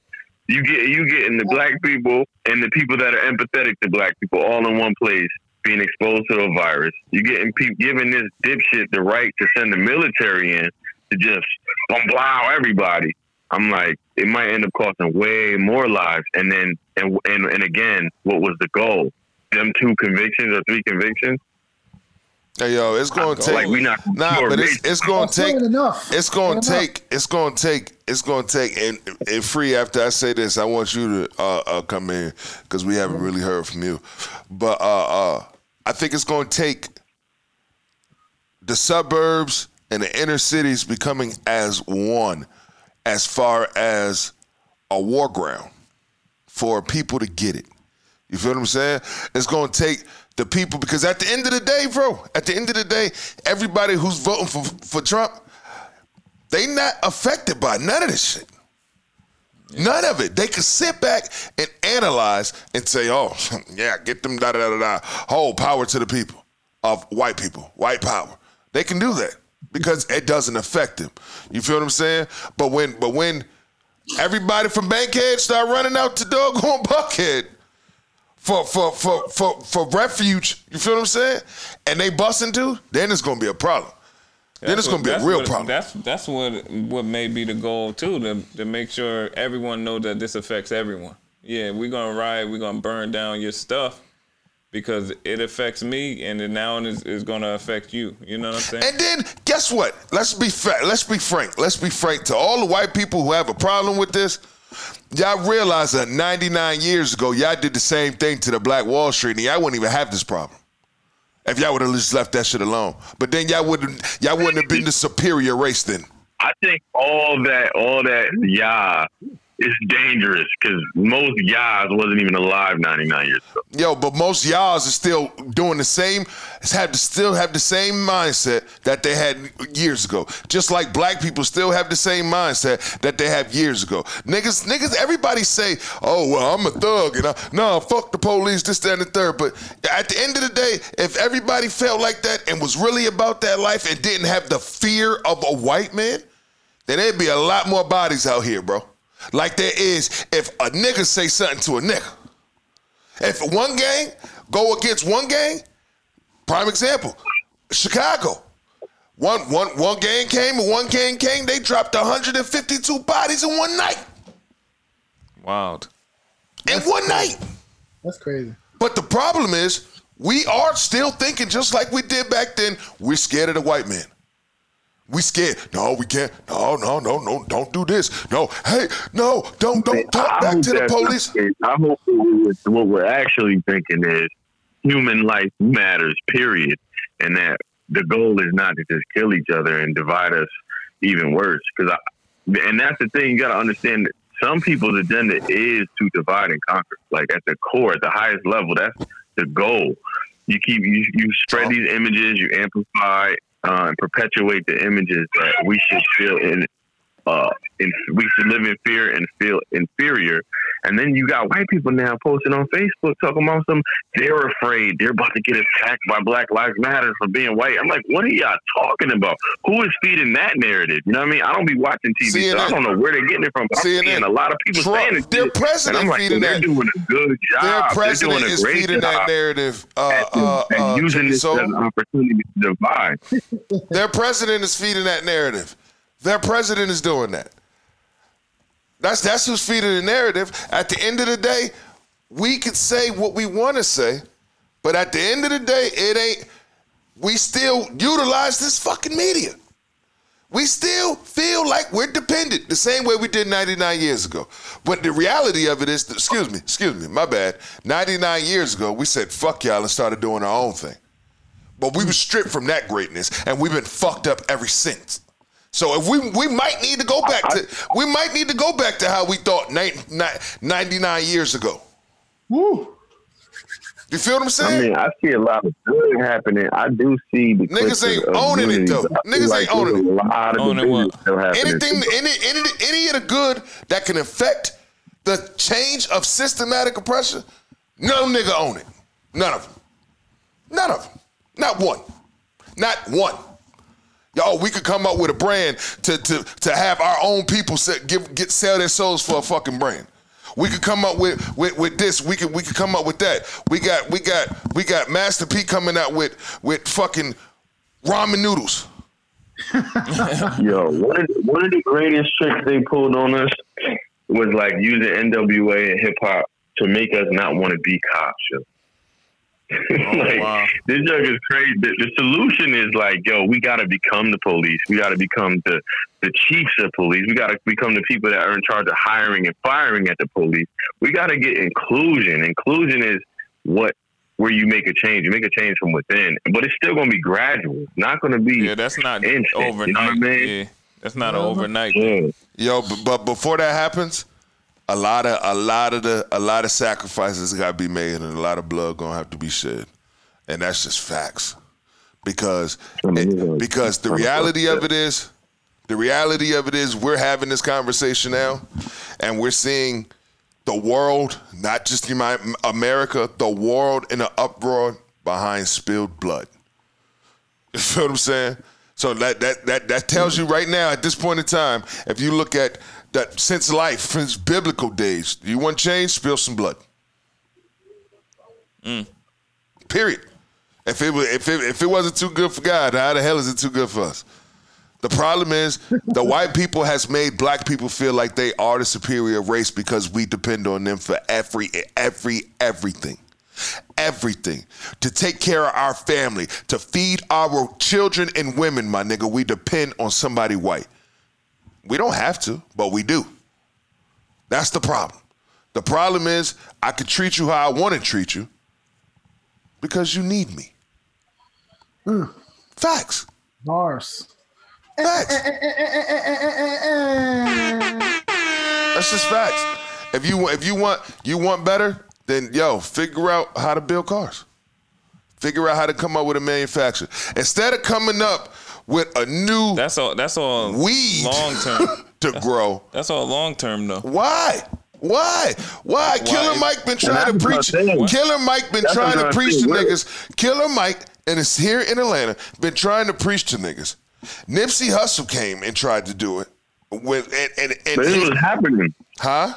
You get you getting the black people and the people that are empathetic to black people all in one place being exposed to the virus. You getting people giving this dipshit the right to send the military in to just blow everybody. I'm like, it might end up costing way more lives. And then, and and and again, what was the goal? Them two convictions or three convictions? Hey yo, it's gonna take Like we not nah, but it's it's gonna I'm take enough. it's gonna Saying take it's gonna take it's gonna take and, and free after I say this, I want you to uh, uh, come in because we haven't really heard from you, but uh, uh, I think it's gonna take the suburbs and the inner cities becoming as one, as far as a war ground for people to get it. You feel what I'm saying? It's gonna take the people because at the end of the day, bro, at the end of the day, everybody who's voting for for Trump, they not affected by none of this shit. None of it. They can sit back and analyze and say, "Oh, *laughs* yeah, get them da da da da da." Whole power to the people of white people, white power. They can do that because it doesn't affect them. You feel what I'm saying? But when, but when everybody from Bankhead start running out to doggone *laughs* Buckhead for for for for for refuge, you feel what I'm saying? And they bust into, then it's gonna be a problem. then it's That's gonna be a real what- problem. That's that's what what may be the goal too to to make sure everyone know that this affects everyone. Yeah, we're gonna riot, we're gonna burn down your stuff because it affects me, and then now it is, is gonna affect you. You know what I'm saying? And then guess what? Let's be fa- let's be frank. Let's be frank to all the white people who have a problem with this. Y'all realize that 99 years ago, y'all did the same thing to the Black Wall Street, and y'all wouldn't even have this problem if y'all would have just left that shit alone. But then y'all wouldn't y'all wouldn't have been the superior race then. I think all that, all that, yeah, is dangerous because most yas wasn't even alive 99 years ago. Yo, but most y'all's are still doing the same, have to still have the same mindset that they had years ago. Just like black people still have the same mindset that they have years ago. Niggas, niggas, everybody say, oh, well, I'm a thug and I, no, fuck the police, this, that, and the third. But at the end of the day, if everybody felt like that and was really about that life and didn't have the fear of a white man, then there'd be a lot more bodies out here, bro. Like there is if a nigga say something to a nigga. If one gang go against one gang, prime example, Chicago. One one one gang came and one gang came, they dropped 152 bodies in one night. Wild. In one night. That's crazy. But the problem is, we are still thinking just like we did back then. We're scared of the white man. We scared. No, we can't. No, no, no, no. Don't do this. No. Hey, no. Don't don't talk back to the police. I hope what we're- what we're actually thinking is human life matters, period, and that the goal is not to just kill each other and divide us even worse. Because, I, and that's the thing you got to understand. That some people's agenda is to divide and conquer. Like at the core, at the highest level, that's the goal. You keep you you spread these images, you amplify uh, and perpetuate the images that we should feel in uh, in, we should live in fear and feel inferior. And then you got white people now posting on Facebook talking about some, they're afraid they're about to get attacked by Black Lives Matter for being white. I'm like, what are y'all talking about? Who is feeding that narrative? You know what I mean? I don't be watching TV, so I don't know where they're getting it from. But I'm CNN. seeing a lot of people Trump- saying it. their president and I'm like, feeding they're that. doing a good job. Their they're president doing a is great feeding that job narrative. Uh, at- uh, and uh, using this so as an opportunity to divide. their president is feeding that narrative. Their president is doing that. That's that's who's feeding the narrative. At the end of the day, we could say what we want to say, but at the end of the day, it ain't. We still utilize this fucking media. We still feel like we're dependent the same way we did 99 years ago. But the reality of it is, excuse me, excuse me, my bad. 99 years ago, we said fuck y'all and started doing our own thing. But we were stripped from that greatness, and we've been fucked up ever since. So if we we might need to go back to we might need to go back to how we thought nine- nine- 99 years ago. Woo. You feel what I'm saying? I mean, I see a lot of good happening. I do see the Niggas ain't of owning it, though. I feel Niggas like ain't owning it. A lot of Owning division what? still happening. Anything, any, any, any of the good that can affect the change of systematic oppression, no nigga own it. None of them. None of them. Not one. Not one. Yo, we could come up with a brand to to to have our own people set, give get sell their souls for a fucking brand. We could come up with, with with this. We could we could come up with that. We got we got we got Master P coming out with with fucking ramen noodles. *laughs* Yo, one of, one of the greatest tricks they pulled on us was like using NWA and hip hop to make us not want to be cops. Yo. Oh, *laughs* like, wow. This jug is crazy. The, the solution is like, yo, we got to become the police. We got to become the the chiefs of police. We got to become the people that are in charge of hiring and firing at the police. We got to get inclusion. Inclusion is what where you make a change. You make a change from within, but it's still going to be gradual. It's not going to be Yeah, that's not instant. overnight. You know what I mean? Yeah, that's not an overnight. Yeah. Yo, but, but before that happens, a lot of a lot of the a lot of sacrifices got to be made, and a lot of blood gonna have to be shed, and that's just facts. Because it- because the reality of it is, the reality of it is, we're having this conversation now, and we're seeing the world, not just Uni- America, the world in an uproar behind spilled blood. *laughs* You feel what I'm saying? So that that that that tells you right now at this point in time, if you look at that since life, since biblical days, you want change, spill some blood. Mm. Period. If it was if it if it wasn't too good for God, how the hell is it too good for us? The problem is the *laughs* white people has made black people feel like they are the superior race because we depend on them for every every everything. Everything. To take care of our family, to feed our children and women, my nigga, we depend on somebody white. We don't have to, but we do. That's the problem. The problem is I could treat you how I want to treat you because you need me. Mm. Facts. Bars. Facts. That's just facts. If you if you want you want better, then yo, figure out how to build cars. Figure out how to come up with a manufacturer. Instead of coming up with a new That's all. That's all. weed long term. *laughs* to grow. That's all long term though. Why? Why? Why? Killer Mike been trying to that's what I'm preach. Killer Mike been That's trying to preach to niggas. Killer Mike, and it's here in Atlanta, been trying to preach to niggas. Nipsey Hussle came and tried to do it. With and and, and But this his- was happening. huh?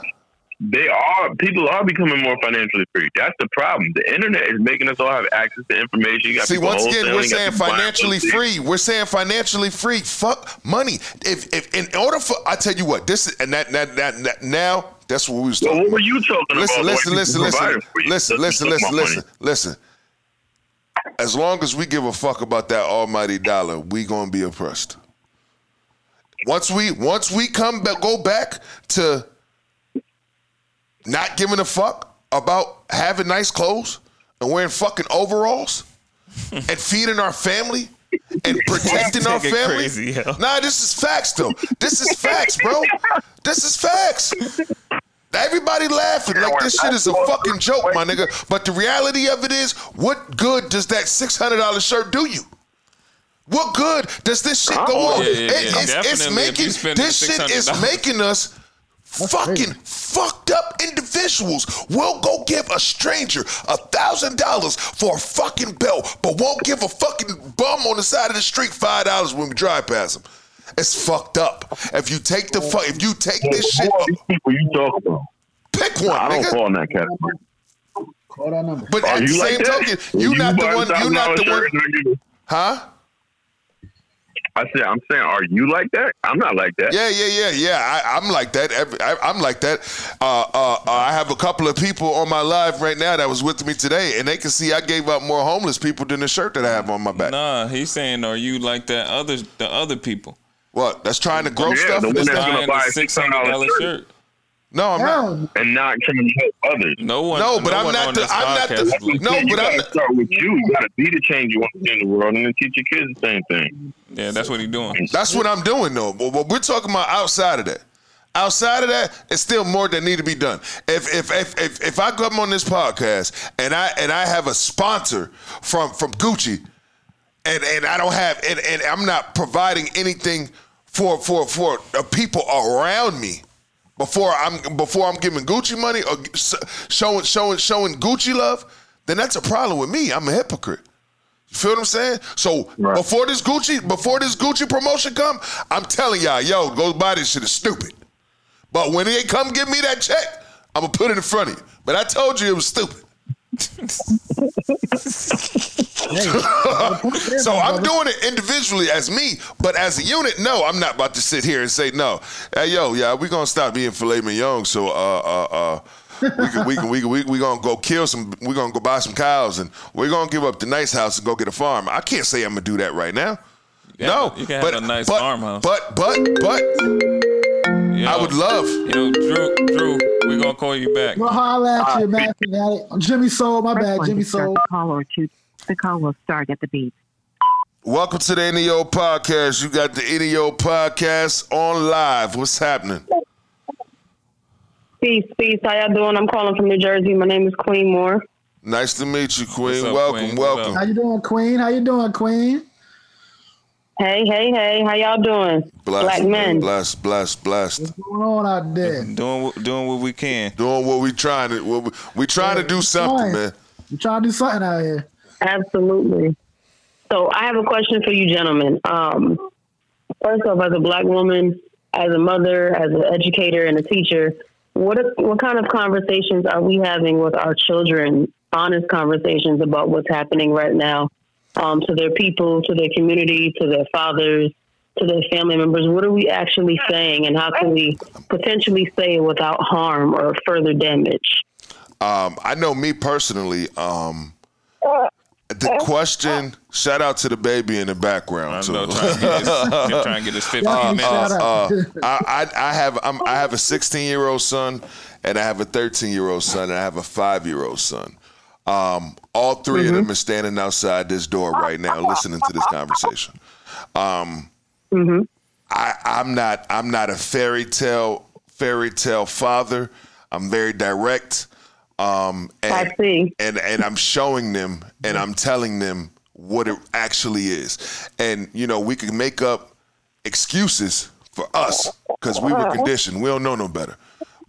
They are people are becoming more financially free. That's the problem. The internet is making us all have access to information. You got See, once again, we're saying financially free. We're saying financially free. Fuck money. If if in order for, I tell you what, this is and that that that, that now that's what we was Well, talking. what were you talking listen, about? Listen, listen, listen, providing for you. listen, listen, listen, listen, listen. As long as we give a fuck about that almighty dollar, we gonna be oppressed. Once we once we come back, go back to not giving a fuck about having nice clothes and wearing fucking overalls *laughs* and feeding our family and *laughs* protecting our family. crazy, yo. Nah, this is facts though. This is facts, bro. This is facts. Everybody laughing like this shit is a fucking joke, my nigga. But the reality of it is, what good does that six hundred dollar shirt do you? What good does this shit go on? Yeah, yeah, It- it's, it's making this shit is making us fucking fucked up individuals. We'll go give a stranger a thousand dollars for a fucking belt, but won't give a fucking bum on the side of the street five dollars when we drive past him. It's fucked up. If you take the fuck, if you take this shit, Who are these people you talk about? pick one, I don't nigga. fall in that category. Call that number. But Are at the same like token, you not the one. You not the $1,000 one, shirt and you- huh? I said, I'm saying, are you like that? I'm not like that. Yeah, yeah, yeah, yeah. I, I'm like that. Every, I, I'm like that. Uh, uh, uh, I have a couple of people on my live right now that was with me today, and they can see I gave up more homeless people than the shirt that I have on my back. Nah, he's saying, are you like that other the other people? What? That's trying to grow Yeah, stuff. the one It's that's gonna buy a six hundred dollar $600 shirt. No, I'm not. And not trying to help others. No one. No, but no I'm one not on the- this I'm not the- podcast is like- No, you but gotta I'm- start with you. You gotta be the change you want to see in the world, and then teach your kids the same thing. Yeah, that's what he's doing. That's what I'm doing though. But but we're talking about outside of that. Outside of that, it's still more that need to be done. If if if if, if I come on this podcast and I and I have a sponsor from from Gucci, and and I don't have and, and I'm not providing anything for for for the people around me before I'm before I'm giving Gucci money or showing showing showing Gucci love, then that's a problem with me. I'm a hypocrite. You feel what I'm saying? So Right. before this Gucci, before this Gucci promotion come, I'm telling y'all, yo, go buy this shit is stupid. But when they come give me that check, I'm gonna put it in front of you. But I told you it was stupid. *laughs* *laughs* So I'm doing it individually as me, but as a unit, no, I'm not about to sit here and say no. Hey, yo, yeah, we gonna stop being filet mignon. So, uh, uh, uh, we can, we can, we can, we, we gonna go kill some. We gonna go buy some cows, and we're gonna give up the nice house and go get a farm. I can't say I'm gonna do that right now. no, you can but have a nice but, farmhouse. But but but Yo, I would love. Yo, Drew, Drew, we're gonna call you back. We'll holler at you, man. Jimmy Soul, my Press bad, Jimmy to start Soul. the two. The call will start at the beep. Welcome to the Any Ol podcast. You got the Any Ol podcast on live. What's happening? Peace, peace. How y'all doing? I'm calling from New Jersey. My name is Queen Moore. Nice to meet you, Queen. Up, welcome, Queen? Welcome. How you doing, Queen? How you doing, Queen? Hey, hey, hey. How y'all doing? Blessed, Black men. blessed, blessed, blessed. What's going on out there? Doing what- doing what we can. Doing what we trying to. What we, we trying to do something, Fine. man. You trying to do something out here? Absolutely. So I have a question for you, gentlemen. Um, first off, as a black woman, as a mother, as an educator and a teacher, what what kind of conversations are we having with our children? Honest conversations about what's happening right now um, to their people, to their community, to their fathers, to their family members. What are we actually saying, and how can we potentially say it without harm or further damage? Um, I know me personally. Um, the question. Shout out to the baby in the background I too. know, trying to get his, *laughs* trying to get his *laughs* 15 Uh, minutes. shout out. Uh, I, I I have I'm, I have a 16 year old son, and I have a 13 year old son, and I have a five year old son. Um, all 3 of them are standing outside this door right now, listening to this conversation. Um, I, I'm not I'm not a fairy tale fairy tale father. I'm very direct. Um, and, I see. and and I'm showing them and I'm telling them what it actually is. And you know, we can make up excuses for us because we were conditioned. We don't know no better.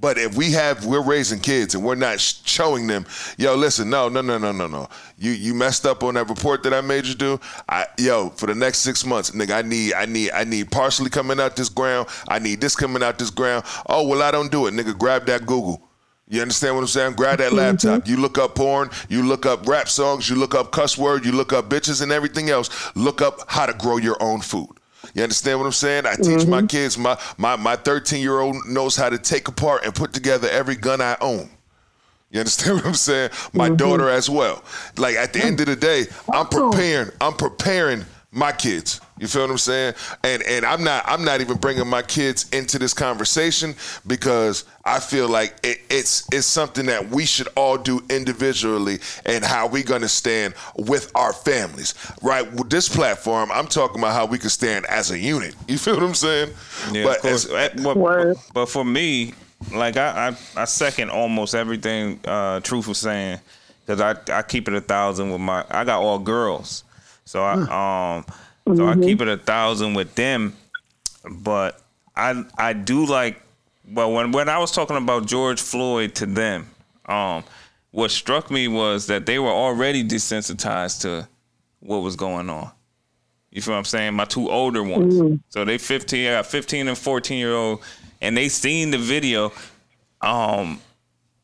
But if we have, we're raising kids and we're not showing them, yo, listen, no, no, no, no, no, no. You you messed up on that report that I made you do. I yo, for the next six months, nigga, I need, I need, I need partially coming out this ground. I need this coming out this ground. Oh well, I don't do it, nigga. Grab that Google. You understand what I'm saying? Grab that mm-hmm. laptop. You look up porn, you look up rap songs, you look up cuss word, you look up bitches and everything else. Look up how to grow your own food. You understand what I'm saying? I teach my mm-hmm. kids. My my my 13 year old knows how to take apart and put together every gun I own. You understand *laughs* what I'm saying? My mm-hmm. daughter as well. Like at the end of the day, I'm preparing. I'm preparing my kids. You feel what I'm saying? And and I'm not I'm not even bringing my kids into this conversation because I feel like it, it's it's something that we should all do individually and how we're gonna stand with our families. Right? With this platform, I'm talking about how we can stand as a unit. You feel what I'm saying? Yeah, but of course. as- At- but, but for me, like I, I, I second almost everything uh, Truth was saying because I, I keep it a thousand with my. I got all girls, so I um so I keep it a thousand with them. But I I do like well when when I was talking about George Floyd to them, um, what struck me was that they were already desensitized to what was going on. You feel what I'm saying? My two older ones. So they 15, I got 15 and 14 year old, and they seen the video. Um,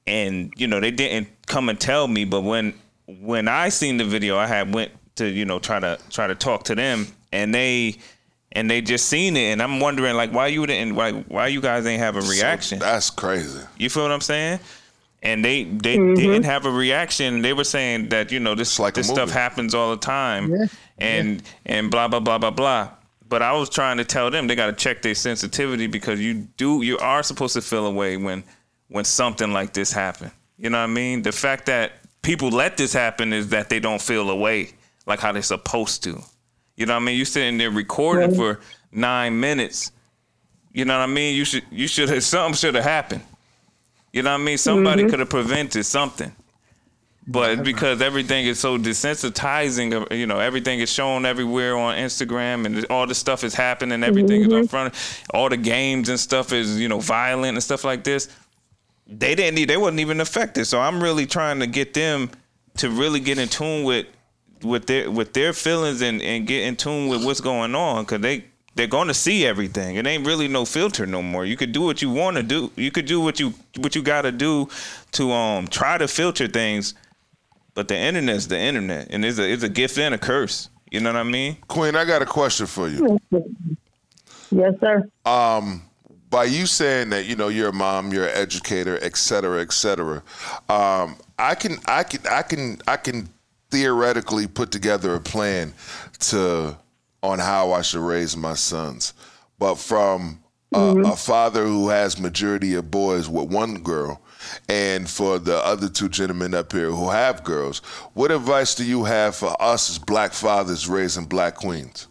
and you know they didn't come and tell me, but when when I seen the video, I had went to you know try to try to talk to them, and they and they just seen it, and I'm wondering like why you didn't like why you guys ain't have a reaction. that's crazy. You feel what I'm saying? And they they mm-hmm. didn't have a reaction. They were saying that you know this like this stuff happens all the time, Yeah. and and blah blah blah blah blah. But I was trying to tell them they got to check their sensitivity because you do you are supposed to feel away when when something like this happen. You know what I mean? The fact that people let this happen is that they don't feel away like how they're supposed to. You know what I mean? You sitting there recording for nine minutes. You know what I mean? You should you should have *laughs* something should have happened. You know what I mean? Somebody mm-hmm. could have prevented something. But because everything is so desensitizing, you know, everything is shown everywhere on Instagram and all this stuff is happening, everything is in mm-hmm. front of all the games and stuff is, you know, violent and stuff like this. They didn't they wasn't even affected. So I'm really trying to get them to really get in tune with with their with their feelings and, and get in tune with what's going on because they they're going to see everything. It ain't really no filter no more. You could do what you want to do. You could do what you what you got to do to um try to filter things, but the internet's the internet, and it's a it's a gift and a curse. You know what I mean? Queen, I got a question for you. Yes, sir. Um, by you saying that you know you're a mom, you're an educator, et cetera, et cetera, um, I can I can I can I can theoretically put together a plan to on how I should raise my sons, but from a, a father who has majority of boys with one girl. And for the other two gentlemen up here who have girls, what advice do you have for us as black fathers raising black queens?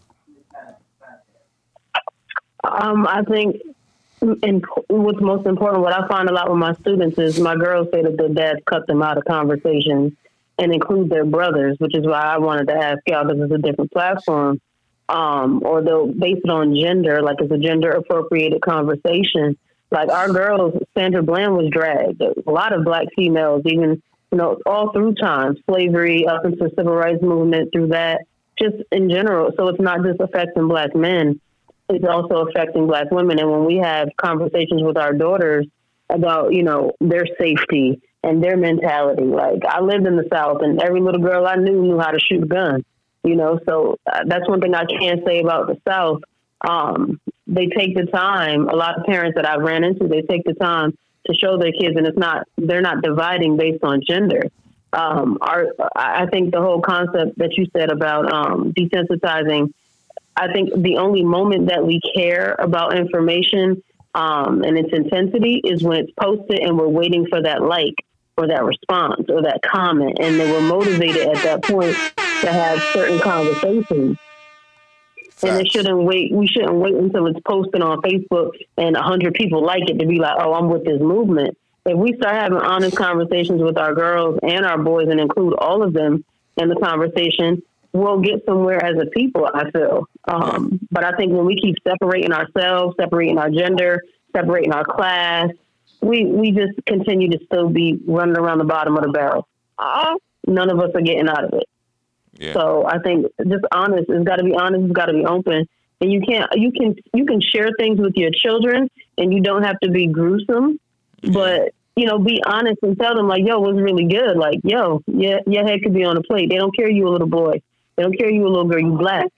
Um, I think in, what's most important, what I find a lot with my students is my girls say that their dads cut them out of conversations and include their brothers, which is why I wanted to ask y'all because it's a different platform. Um, or they'll base it on gender, like it's a gender appropriated conversation. Like our girls, Sandra Bland was dragged. A lot of black females, even you know, all through time, slavery up into civil rights movement, through that, just in general. So it's not just affecting black men; it's also affecting black women. And when we have conversations with our daughters about, you know, their safety and their mentality, like I lived in the South, and every little girl I knew knew how to shoot a gun. You know, so uh, that's one thing I can say about the South. Um, they take the time. A lot of parents that I've ran into, they take the time to show their kids, and it's not they're not dividing based on gender. Um, our, I I think the whole concept that you said about um, desensitizing, I think the only moment that we care about information um, and its intensity is when it's posted and we're waiting for that like or that response or that comment, and they we're motivated at that point to have certain conversations. And it shouldn't wait. We shouldn't wait until it's posted on Facebook and a hundred people like it to be like, "Oh, I'm with this movement." If we start having honest conversations with our girls and our boys and include all of them in the conversation, we'll get somewhere as a people. I feel. Um, but I think when we keep separating ourselves, separating our gender, separating our class, we we just continue to still be running around the bottom of the barrel. Uh, none of us are getting out of it. Yeah. So I think just honest. It's got to be honest. It's got to be open. And you can't. You can. You can share things with your children, and you don't have to be gruesome. But you know, be honest and tell them like, "Yo, it was really good." Like, "Yo, yeah, your head could be on a plate." They don't care you a little boy. They don't care you a little girl. You black.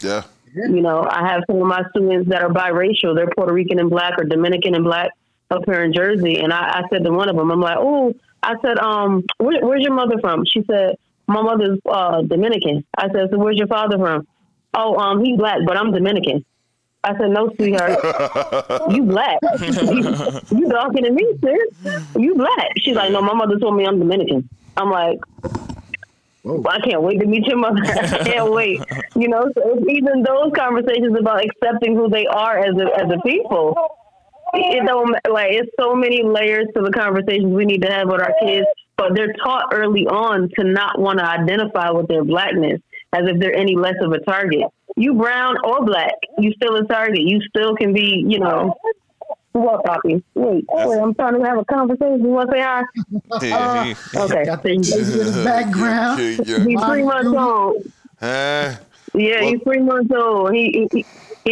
Yeah. You know, I have some of my students that are biracial. They're Puerto Rican and black or Dominican and black up here in Jersey. And I, I said to one of them, I'm like, oh, I said, um, where, where's your mother from? She said, my mother's uh, Dominican. I said, so where's your father from? Oh, um, he's black, but I'm Dominican. I said, no, sweetheart, *laughs* you black. you, you talking to me, sis. You black. She's like, no, my mother told me I'm Dominican. I'm like, I can't wait to meet your mother. *laughs* I can't wait. You know, so it's even those conversations about accepting who they are as a, as a people. It don't like it's so many layers to the conversations we need to have with our kids, but they're taught early on to not want to identify with their blackness as if they're any less of a target. You brown or black, you still a target. You still can be, you know. What, Poppy? Wait, wait, I'm trying to have a conversation. You want to say hi? Uh, *laughs* okay. Got the Indian *laughs* background. Yeah, yeah. He's three months old. Huh? Yeah, he's three months old. He, he he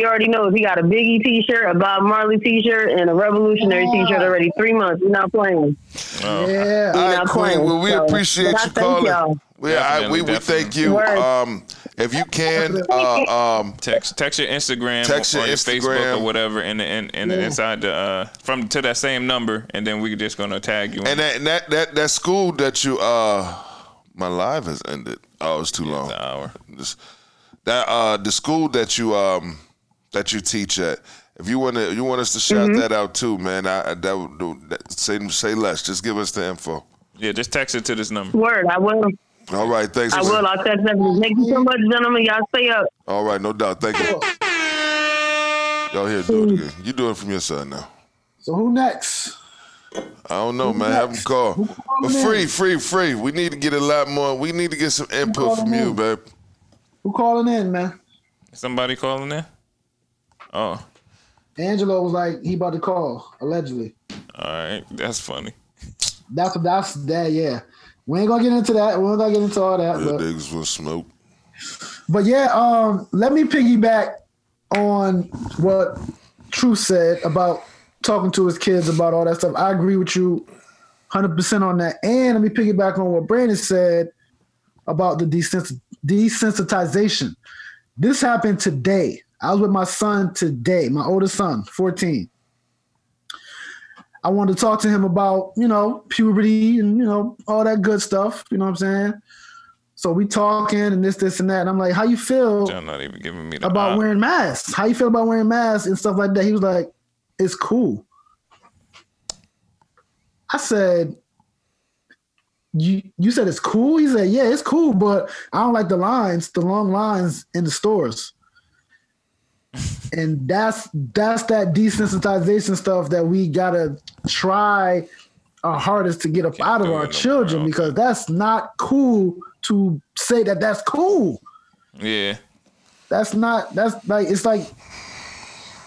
already knows he got a Biggie T-shirt, a Bob Marley T-shirt, and a Revolutionary T-shirt already. Three months. He's not playing. Yeah. All right, not Queen. playing, Well, we so- appreciate you calling. y'all. We, I, we, we thank you. Um, if you can, *laughs* uh, um, Text text your Instagram Text or, your your Instagram. Facebook or whatever, and and, and inside the uh, from to that same number, and then we're just gonna tag you. in. and that, and that that that school that you uh, my live has ended. Oh, it's too long. the hour. Just- that uh, the school that you um that you teach at. If you want to, you want us to shout Mm-hmm. that out too, man. I, I that would do- that, say say less. Just give us the info. Yeah, just text it to this number. Word, I will. All right, thanks. I man. will. I'll text everything. Thank you so much, gentlemen. Y'all stay up. All right, no doubt. Thank you. Y'all here do it again. You do it from your side now. So who next? I don't know, man. Have them call. But free, in? free, free. We need to get a lot more. We need to get some input from calling you, in? babe. Who calling in, man? Somebody calling in? Oh, Angelo was like he about to call allegedly. all right, that's funny. That's that's that. Yeah, we ain't gonna get into that. We ain't gonna get into all that. Yeah, But, niggas will smoke. but yeah, um, let me piggyback on what Truth said about talking to his kids about all that stuff. I agree with you 100% on that. And let me piggyback on what Brandon said about the desens- desensitization. This happened today. I was with my son today, my oldest son, 14. I wanted to talk to him about, you know, puberty and, you know, all that good stuff. You know what I'm saying? So we talking and this, this, and that. And I'm like, how you feel not even giving me about op. wearing masks? How you feel about wearing masks and stuff like that? He was like, it's cool. I said, you you said it's cool? He said, yeah, it's cool, but I don't like the lines, the long lines in the stores. And that's that's that desensitization stuff that we gotta try our hardest to get up out of our children more. because that's not cool to say that that's cool. Yeah. That's not that's like it's like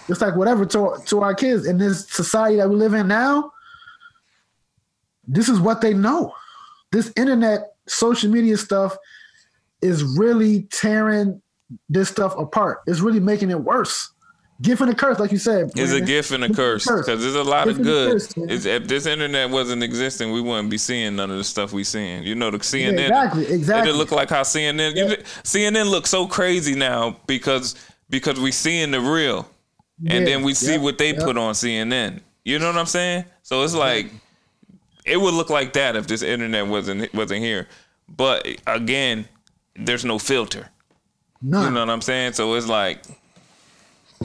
it's like whatever to to our kids in this society that we live in now. This is what they know. This internet, social media stuff is really tearing this stuff apart. It's really making it worse. Gift and a curse, like you said. It's a gift and a curse because there's a lot Gift of good. curse. If this internet wasn't existing, we wouldn't be seeing none of the stuff we seeing. You know, the CNN. exactly, exactly. It look like how CNN. you- CNN looks so crazy now because because we seeing the real, and then we see what they put on CNN. You know what I'm saying? So it's like it would look like that if this internet wasn't wasn't here. But again, there's no filter. None. You know what I'm saying? So it's like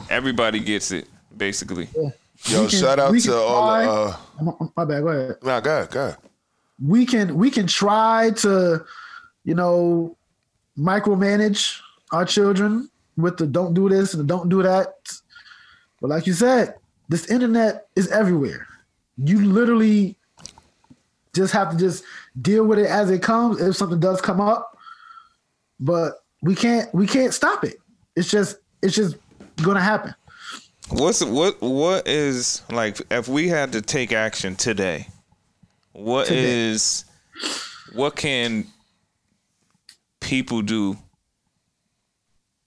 everybody gets it basically. Yo, can- shout out to can all the. try- Uh, My- My bad. Go ahead. nah, go ahead, go ahead. we can we can try to you know micromanage our children with the don't do this and the don't do that but like you said this internet is everywhere you literally just have to just deal with it as it comes if something does come up but we can't we can't stop it it's just it's just gonna happen What's what what is like if we had to take action today? What is Today. what can people do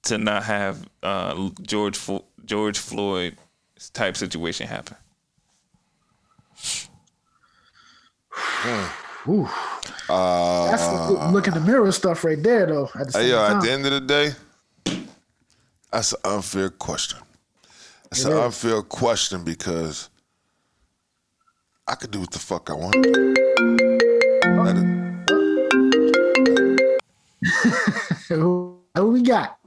to not have uh, George George Floyd type situation happen? Ooh. that's the look in the mirror stuff right there though at the Hey, yo, at the end of the day, that's an unfair question. That's It an is. unfair question because I could do what the fuck I want. *laughs* Who, who we got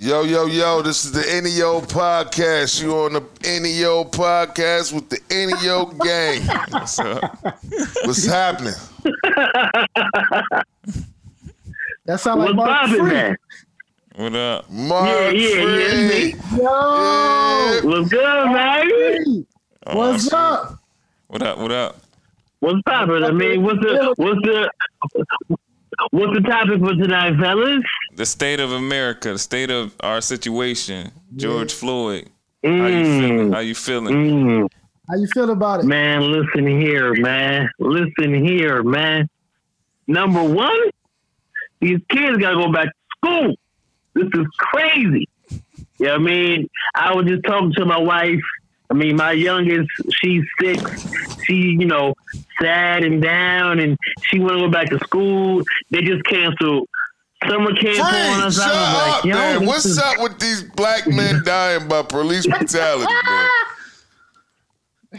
Yo, yo, yo, this is the Any Ol podcast. You on the Any Ol podcast with the Any Ol gang. What's up? What's happening? that sounds like What's Mark poppin', Free. man? What up? Mark Yeah, yeah, yeah, Free. me. Yo, What's good, man? Oh, what's shit. up? What up? What up? What's poppin'? I mean, what's the what's the what's the topic for tonight, fellas? The state of America, the state of our situation. George Floyd. How you feeling? How you feeling? Mm, How you feel about it? man, listen here, man. Listen here, man. Number one, these kids gotta go back to school. This is crazy. You know what I mean? I was just talking to my wife. I mean, my youngest, she's six. She, you know, sad and down, and she want to go back to school. They just canceled summer camp on us. shut up, like, man. this What's is- up with these black men *laughs* dying by police brutality, man? *laughs*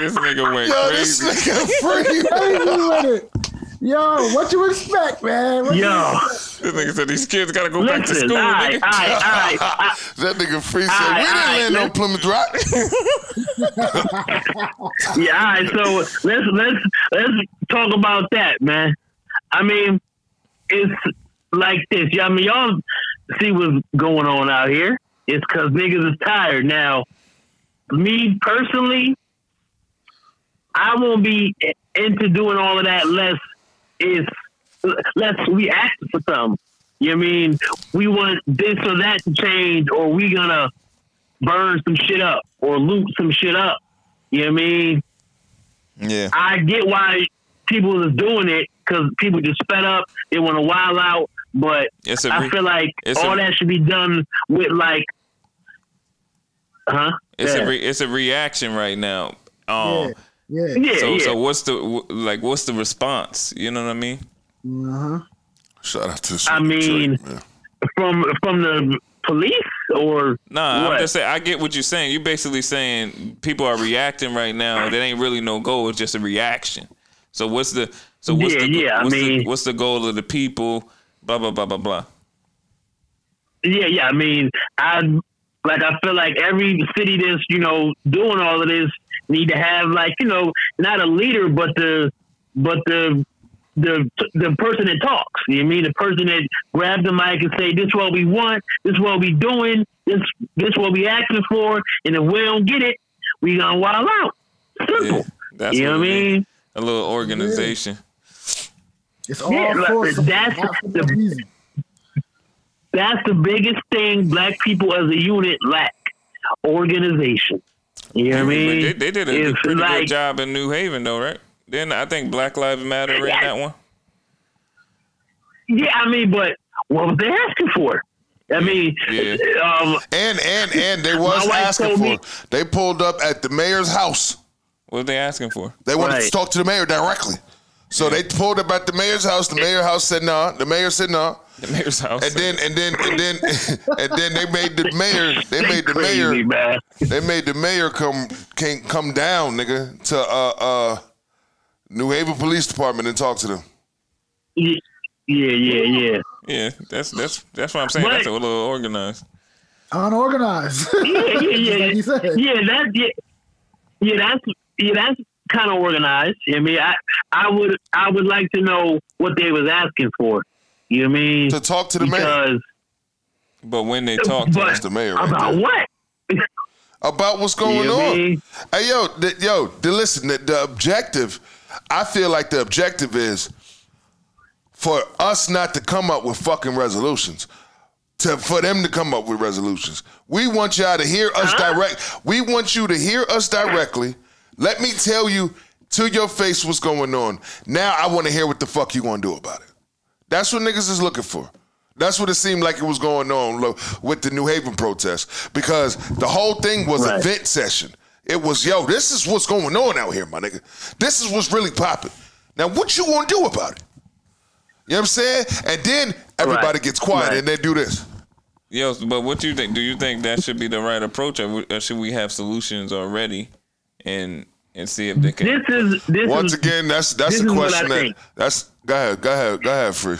This nigga went Yo, this crazy. nigga *laughs* free. Crazy with it. Yo, what you expect, man? What Yo, This nigga said these kids gotta go back to school. all right, nigga. all right, all right. I- *laughs* That nigga free said, Aight, we didn't aight, land on let's- Plymouth Rock. *laughs* Yeah, all right. So let's let's let's talk about that, man. I mean, it's like this. Yeah, I mean, y'all see what's going on out here. It's because niggas is tired now. Me personally, I won't be into doing all of that. Less is less we ask for something. You know I mean? We want this or that to change, or we gonna burn some shit up or loot some shit up. You know what I mean? Yeah. I get why people is doing it because people just fed up. They want to wild out, but It's a I feel like it's all a- that should be done with like, huh? It's Yeah. a re- it's a reaction right now. Um, yeah. Yeah, so yeah. so what's the like what's the response? You know what I mean? Uh-huh. Shout out to I mean- Detroit, man. from from the police. or Nah, what? I'm just saying. I get what you're saying. You're basically saying people are reacting right now. That ain't really no goal. It's just a reaction. So what's the so what's Yeah, the yeah, I what's, the mean- what's the goal of the people? Blah blah blah blah blah. Yeah, yeah. I mean, I like. I feel like every city that's you know doing all of this need to have like you know not a leader, but the but the the the person that talks. You know what I mean the person that grabs the mic and say, "This is what we want. This is what we doing. This this what we asking for." And if we don't get it, we gonna wild out. Simple. Yeah, that's you know what what I it is. mean? A little organization. It's all Yeah, for like, that's not for the- reason. That's the biggest thing black people as a unit lack. Organization. You know what I mean? They, they did a It's pretty like- good job in New Haven, though, right? Then I think Black Lives Matter in that one. Yeah, I mean, but what was they asking for? I mean, Yeah. um, And and and they *laughs* was My asking for. me- They pulled up at the mayor's house. What were they asking for? They wanted to talk to the mayor directly. So they pulled up at the mayor's house. The mayor house said no. The mayor said no. The mayor's house. And then and then and then *laughs* and then they made the mayor. They made the mayor. man. They made the mayor come can come down, nigga, to uh uh New Haven Police Department and talk to them. Yeah, yeah, yeah, yeah. yeah, that's that's that's what I'm saying. But- that's a little organized. Unorganized. Yeah, yeah, *laughs* yeah. Like. Yeah, that's yeah, yeah, that's yeah, that's kind of organized. I mean, I I would I would like to know what they was asking for. You know what I mean? To talk to the mayor because But when they talk to but That's the mayor right about there. what? about what's going You know on. mean? Hey yo, the, yo, the, listen. The, the objective, I feel like the objective is for us not to come up with fucking resolutions. To, for them to come up with resolutions. We want y'all to hear us direct. We want you to hear us directly. Let me tell you to your face what's going on. Now I want to hear what the fuck you gonna do about it. That's what niggas is looking for. That's what it seemed like it was going on with the New Haven protest because the whole thing was a vent session. It was, yo, this is what's going on out here, my nigga. This is what's really popping. Now, what you gonna do about it? You know what I'm saying? And then everybody Right. gets quiet Right. and they do this. Yo, but what do you think? Do you think that should be the right approach, or should we have solutions already, and and see if they can? This is this Once is again, that's that's this a is what I question that that's go ahead, go ahead, go ahead, free.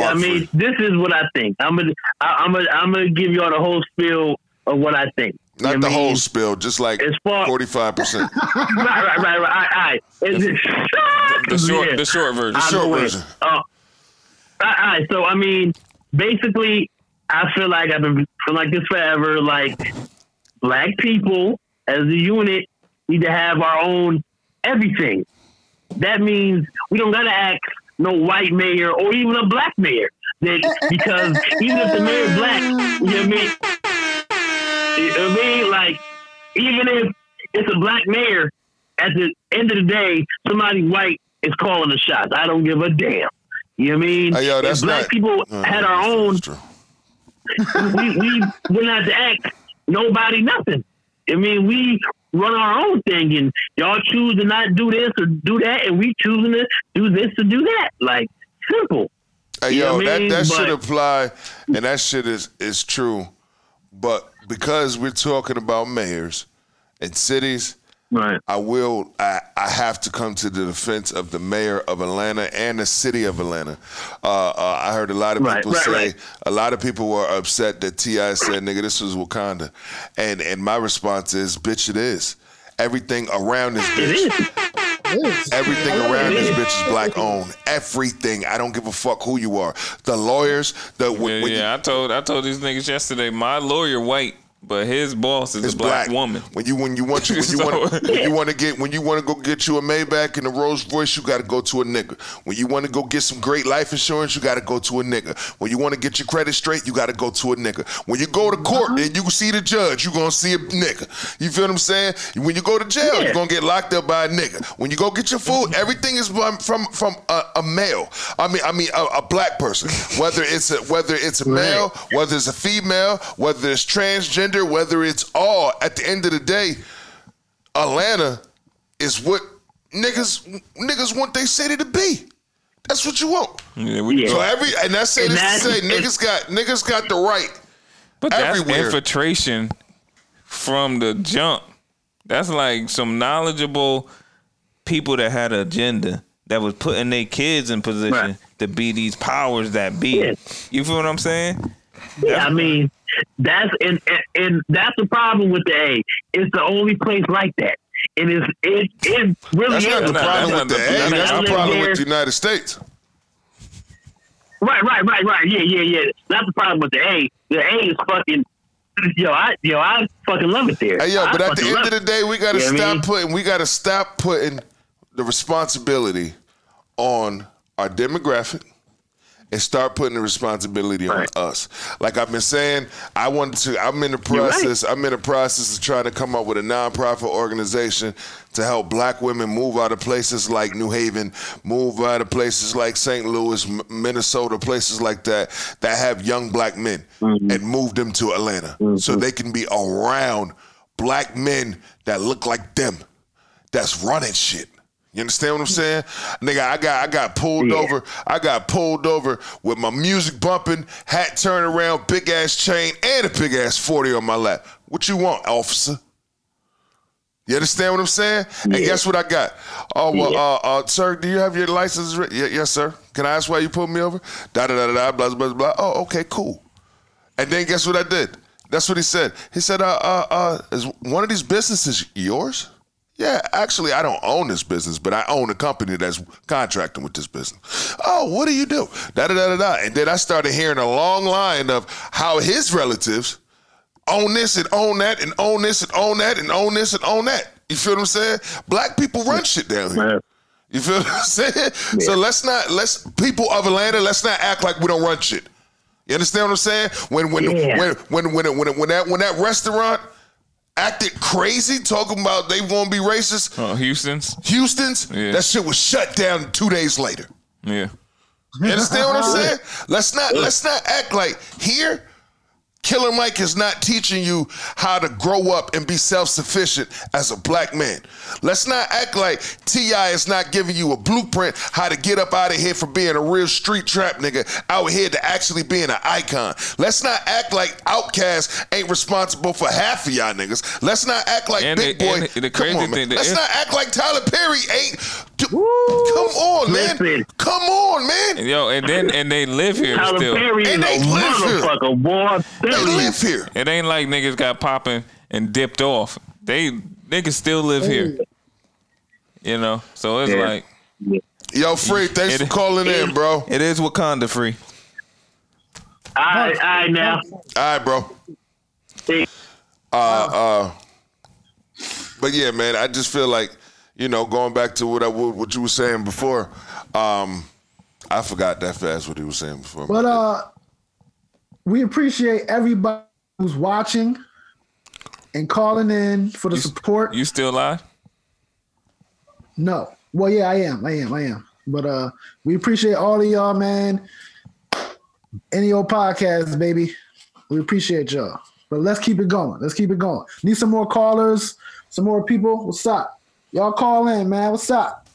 I mean, Free. this is what I think. I'm gonna I, I'm gonna I'm gonna give y'all the whole spiel of what I think. You not know the what I whole mean? spill, just like As far- forty five percent. *laughs* right, right, right, right. All right, all right. It's- The short, Yeah. the short version. I'll short version. Uh, all right, so I mean, basically, I feel like I've been feeling like this forever. Like black people as a unit need to have our own everything. That means we don't gotta ask no white mayor or even a black mayor. That because even if the mayor is black, you know what I mean? You know what I mean? Like even if it's a black mayor, at the end of the day, somebody white is calling the shots. I don't give a damn. You know what I mean? Hey, yo, if black not- people Uh, had our own, we we would not have to ask nobody nothing. I mean, we run our own thing, and y'all choose to not do this or do that, and we choosing to do this or do that. Like simple. Hey, yo, what I that, mean? that should But- apply, and that shit is, is true. But because we're talking about mayors and cities, Right. I will. I, I have to come to the defense of the mayor of Atlanta and the city of Atlanta. Uh, uh, I heard a lot of Right, people right, say right. a lot of people were upset that T.I. said, "Nigga, this was Wakanda," and and my response is, "Bitch, it is." Everything around this bitch, is. It is. everything around it. this bitch is black owned. Everything. I don't give a fuck who you are. The lawyers, the when, Yeah, when you- yeah, I told I told these niggas yesterday. My lawyer white, but his boss is It's a black, woman. When you when you want you when you *laughs* So- want when you want to get when you want to go get you a Maybach and a Rolls Royce, you got to go to a nigga. When you want to go get some great life insurance, you got to go to a nigga. When you want to get your credit straight, you got to go to a nigga. When you go to uh-huh. court and you see the judge, you gonna see a nigga. You feel what I'm saying? When you go to jail, Yeah. you're gonna get locked up by a nigga. When you go get your food, mm-hmm. everything is from from, from a, a male. I mean, I mean a, a black person. Whether it's a whether it's a male, whether it's a female, whether it's transgender, whether it's all. At the end of the day, Atlanta is what niggas niggas want their city to be. That's what you want. Yeah, we Yeah. So every and I say And this to that's- say niggas got niggas got the right But that's infiltration from the jump. That's like some knowledgeable people that had an agenda that was putting their kids in position Right. to be these powers that be. Yeah. You feel what I'm saying? Yeah, I mean, that's and, and and that's the problem with the A. It's the only place like that. And It is it it really That's is. not the problem that's with not the the- A. That's I the problem there. with the United States. Right, right, right, right. Yeah, yeah, yeah. That's the problem with the A. The A is fucking. Yo, I yo, I fucking love it there. Hey yo, I but at the end of the day, we gotta You know what I stop mean? putting we gotta stop putting the responsibility on our demographic and start putting the responsibility Right. on us. Like I've been saying, I wanted to I'm in the You're right. process, I'm in the process of trying to come up with a nonprofit organization to help black women move out of places like New Haven, move out of places like St. Louis, M- Minnesota, places like that that have young black men Mm-hmm. and move them to Atlanta so they can be around black men that look like them that's running shit. You understand what I'm saying? Nigga, I got I got pulled Yeah. over. I got pulled over with my music bumping, hat turned around, big ass chain, and a big ass 40 on my lap. What you want, officer? You understand what I'm saying? And guess what I got? Oh well, Yeah. uh, uh, sir, do you have your license? Re- yeah, yes, sir. Can I ask why you pulled me over? Da da da da da. Blah blah blah. blah. Oh, okay, cool. And then guess what I did? That's what he said. He said, uh, uh, uh, is one of these businesses yours? Yeah, actually, I don't own this business, but I own a company that's contracting with this business. Oh, what do you do? Da da da da da. And then I started hearing a long line of how his relatives own this and own that and own this and own that and own this and own that. You feel what I'm saying? Black people run shit down here. You feel what I'm saying? So let's not let's people of Atlanta, let's not act like we don't run shit. You understand what I'm saying? When when Yeah. when when when when when that when that restaurant acted crazy talking about they won't be racist, Oh, Houston's. Houston's, Yeah. that shit was shut down two days later. Yeah. You understand what I'm *laughs* saying? Let's not let's not act like here. Killer Mike is not teaching you how to grow up and be self-sufficient as a black man. Let's not act like T.I. is not giving you a blueprint how to get up out of here from being a real street trap nigga out here to actually being an icon. Let's not act like Outkast ain't responsible for half of y'all niggas. Let's not act like And Big the- Boy. the- the Come on, man. Let's not act like Tyler Perry ain't. Do, come on, man. Listen. Come on, man. And yo, and then and they live here Tyler still. Perry is And a they live here. boy. They live here. It ain't like niggas got popping and dipped off. They niggas still live here. You know, so it's Yeah. like Yo, Free, thanks It- for calling in, bro. It is Wakanda free. All right, all right, now. right, bro. Uh, uh, but yeah, man, I just feel like, you know, going back to what I what you were saying before, um, I forgot that fast what he was saying before. But uh, we appreciate everybody who's watching and calling in for the support. You still live? No. Well, yeah, I am. I am. I am. But uh, we appreciate all of y'all, man. Any Ol podcast, baby. We appreciate y'all. But let's keep it going. Let's keep it going. Need some more callers, some more people. What's up? Y'all call in, man. What's up?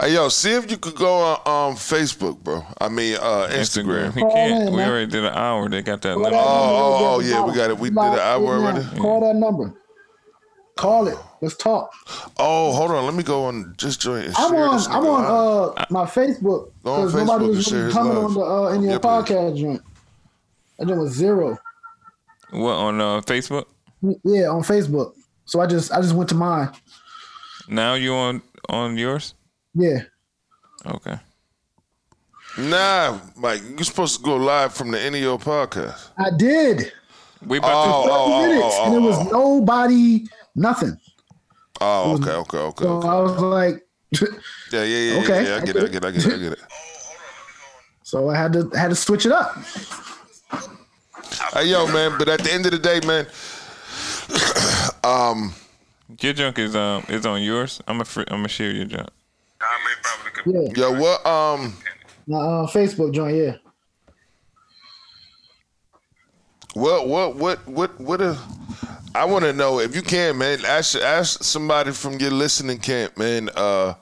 hey, yo, see if you could go on um, Facebook, bro. I mean, uh, Instagram. He Call can't. in, we man. already did an hour. They got that Call limit. that Oh, number. oh, Get yeah, we got it. We did an hour already? Call that number. Call it. Let's talk. Oh, hold on. Let me go on. Just join. and I'm share on. this I'm on live. uh my Facebook Go on because Facebook nobody was really coming love. on the uh, in your Yeah, podcast joint. That joint was zero. What on uh, Facebook? Yeah, on Facebook. So I just I just went to mine. Now you on on yours? Yeah. Okay. Nah, Mike, you're supposed to go live from the Any Ol podcast. I did. We about Oh, to. oh, 30 oh, minutes, oh, and it was oh, oh. nobody, nothing. Oh, okay, okay, okay. So okay. I was like, Yeah, yeah, yeah, Okay, yeah, yeah. I I get it, I get get it, I get it, I get it. so I had to had to switch it up. Hey, yo, man, but at the end of the day, man, *clears throat* um, Your junk is um is on yours. I'm a fr- I'm gonna share your junk. Yeah, yo, what, um, my uh, Facebook joint. Yeah, what, what, what, what, what, a, I want to know if you can, man, ask, ask somebody from your listening camp, man, uh,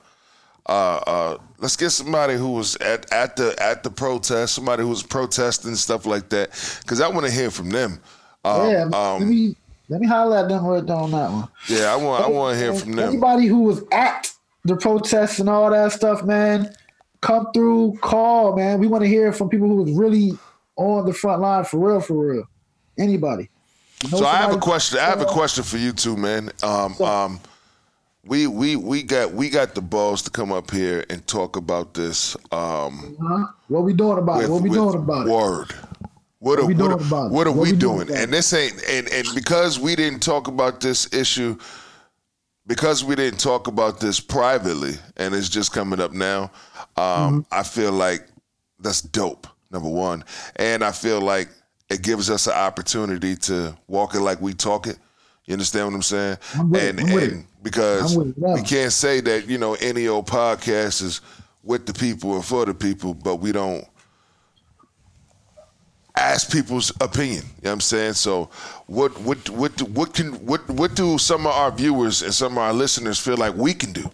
uh, uh, let's get somebody who was at, at the at the protest, somebody who was protesting stuff like that, because I want to hear from them. Um, yeah, let um, me let me highlight at them right on that one. yeah, I want I want to hear from them. Anybody who was at the protests and all that stuff, man, come through, call, man. We want to hear from people who was really on the front line for real, for real. Anybody. You know So I have a question. I have a question for you too, man. Um, um, we we we got we got the balls to come up here and talk about this. Um, Huh? What we doing about it? What we doing about it? word. What, are, we what, doing are- about it? what are we we doing doing? And this ain't and and because we didn't talk about this issue, because we didn't talk about this privately, and it's just coming up now. Um, Mm-hmm. I feel like that's dope. Number one, and I feel like it gives us an opportunity to walk it like we talk it. You understand what I'm saying? I'm with and I'm and because I'm with it, yeah. we can't say that you know Any Ol podcast is with the people and for the people, but we don't ask people's opinion. You know what I'm saying? So what what what what can what what do some of our viewers and some of our listeners feel like we can do?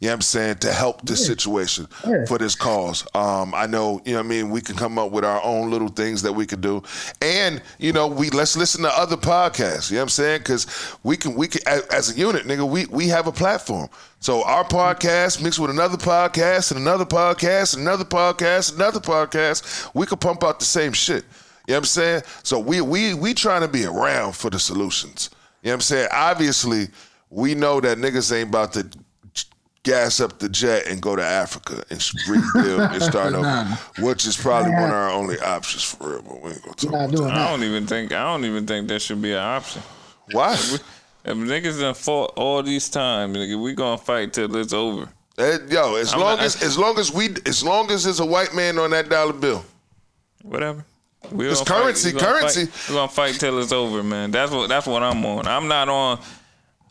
You know what I'm saying to help this situation Yeah. for this cause. Um, I know, you know what I mean, we can come up with our own little things that we could do. And, you know, we let's listen to other podcasts. You know what I'm saying? Cause we can we can as, a unit, nigga, we we have a platform. So our podcast mixed with another podcast and another podcast and another podcast, another podcast, we could pump out the same shit. You know what I'm saying? So we we we trying to be around for the solutions. You know what I'm saying? Obviously, we know that niggas ain't about to gas up the jet and go to Africa and sh- rebuild and *laughs* start over, which is probably one of our only options for real. But we ain't gonna talk You're not about doing I don't even think I don't even think that should be an option. Why? If niggas done fought all these times, nigga, we gonna fight till it's over. Eh, Yo, as I'm long not- as as long as we as long as there's a white man on that dollar bill, Whatever. We It's currency, Fight. Currency. Fight. We're gonna fight till it's over, man. That's what that's what I'm on. I'm not on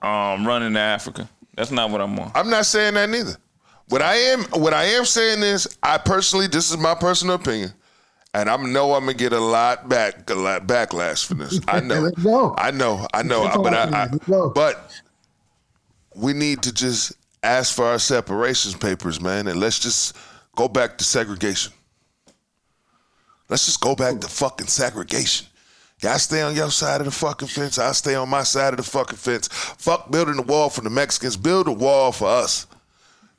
um running to Africa. That's not what I'm on. I'm not saying that neither. What I am what I am saying is I personally this is my personal opinion. And I know I'm gonna get a lot back, a lot backlash for this. I *laughs* know, Let's. I know, I know. Let's But. I, I, Let's but we need to just ask for our separations papers, man, and let's just go back to segregation. Let's just go back to fucking segregation. Y'all stay on your side of the fucking fence. I stay on my side of the fucking fence. Fuck building the wall for the Mexicans. Build a wall for us.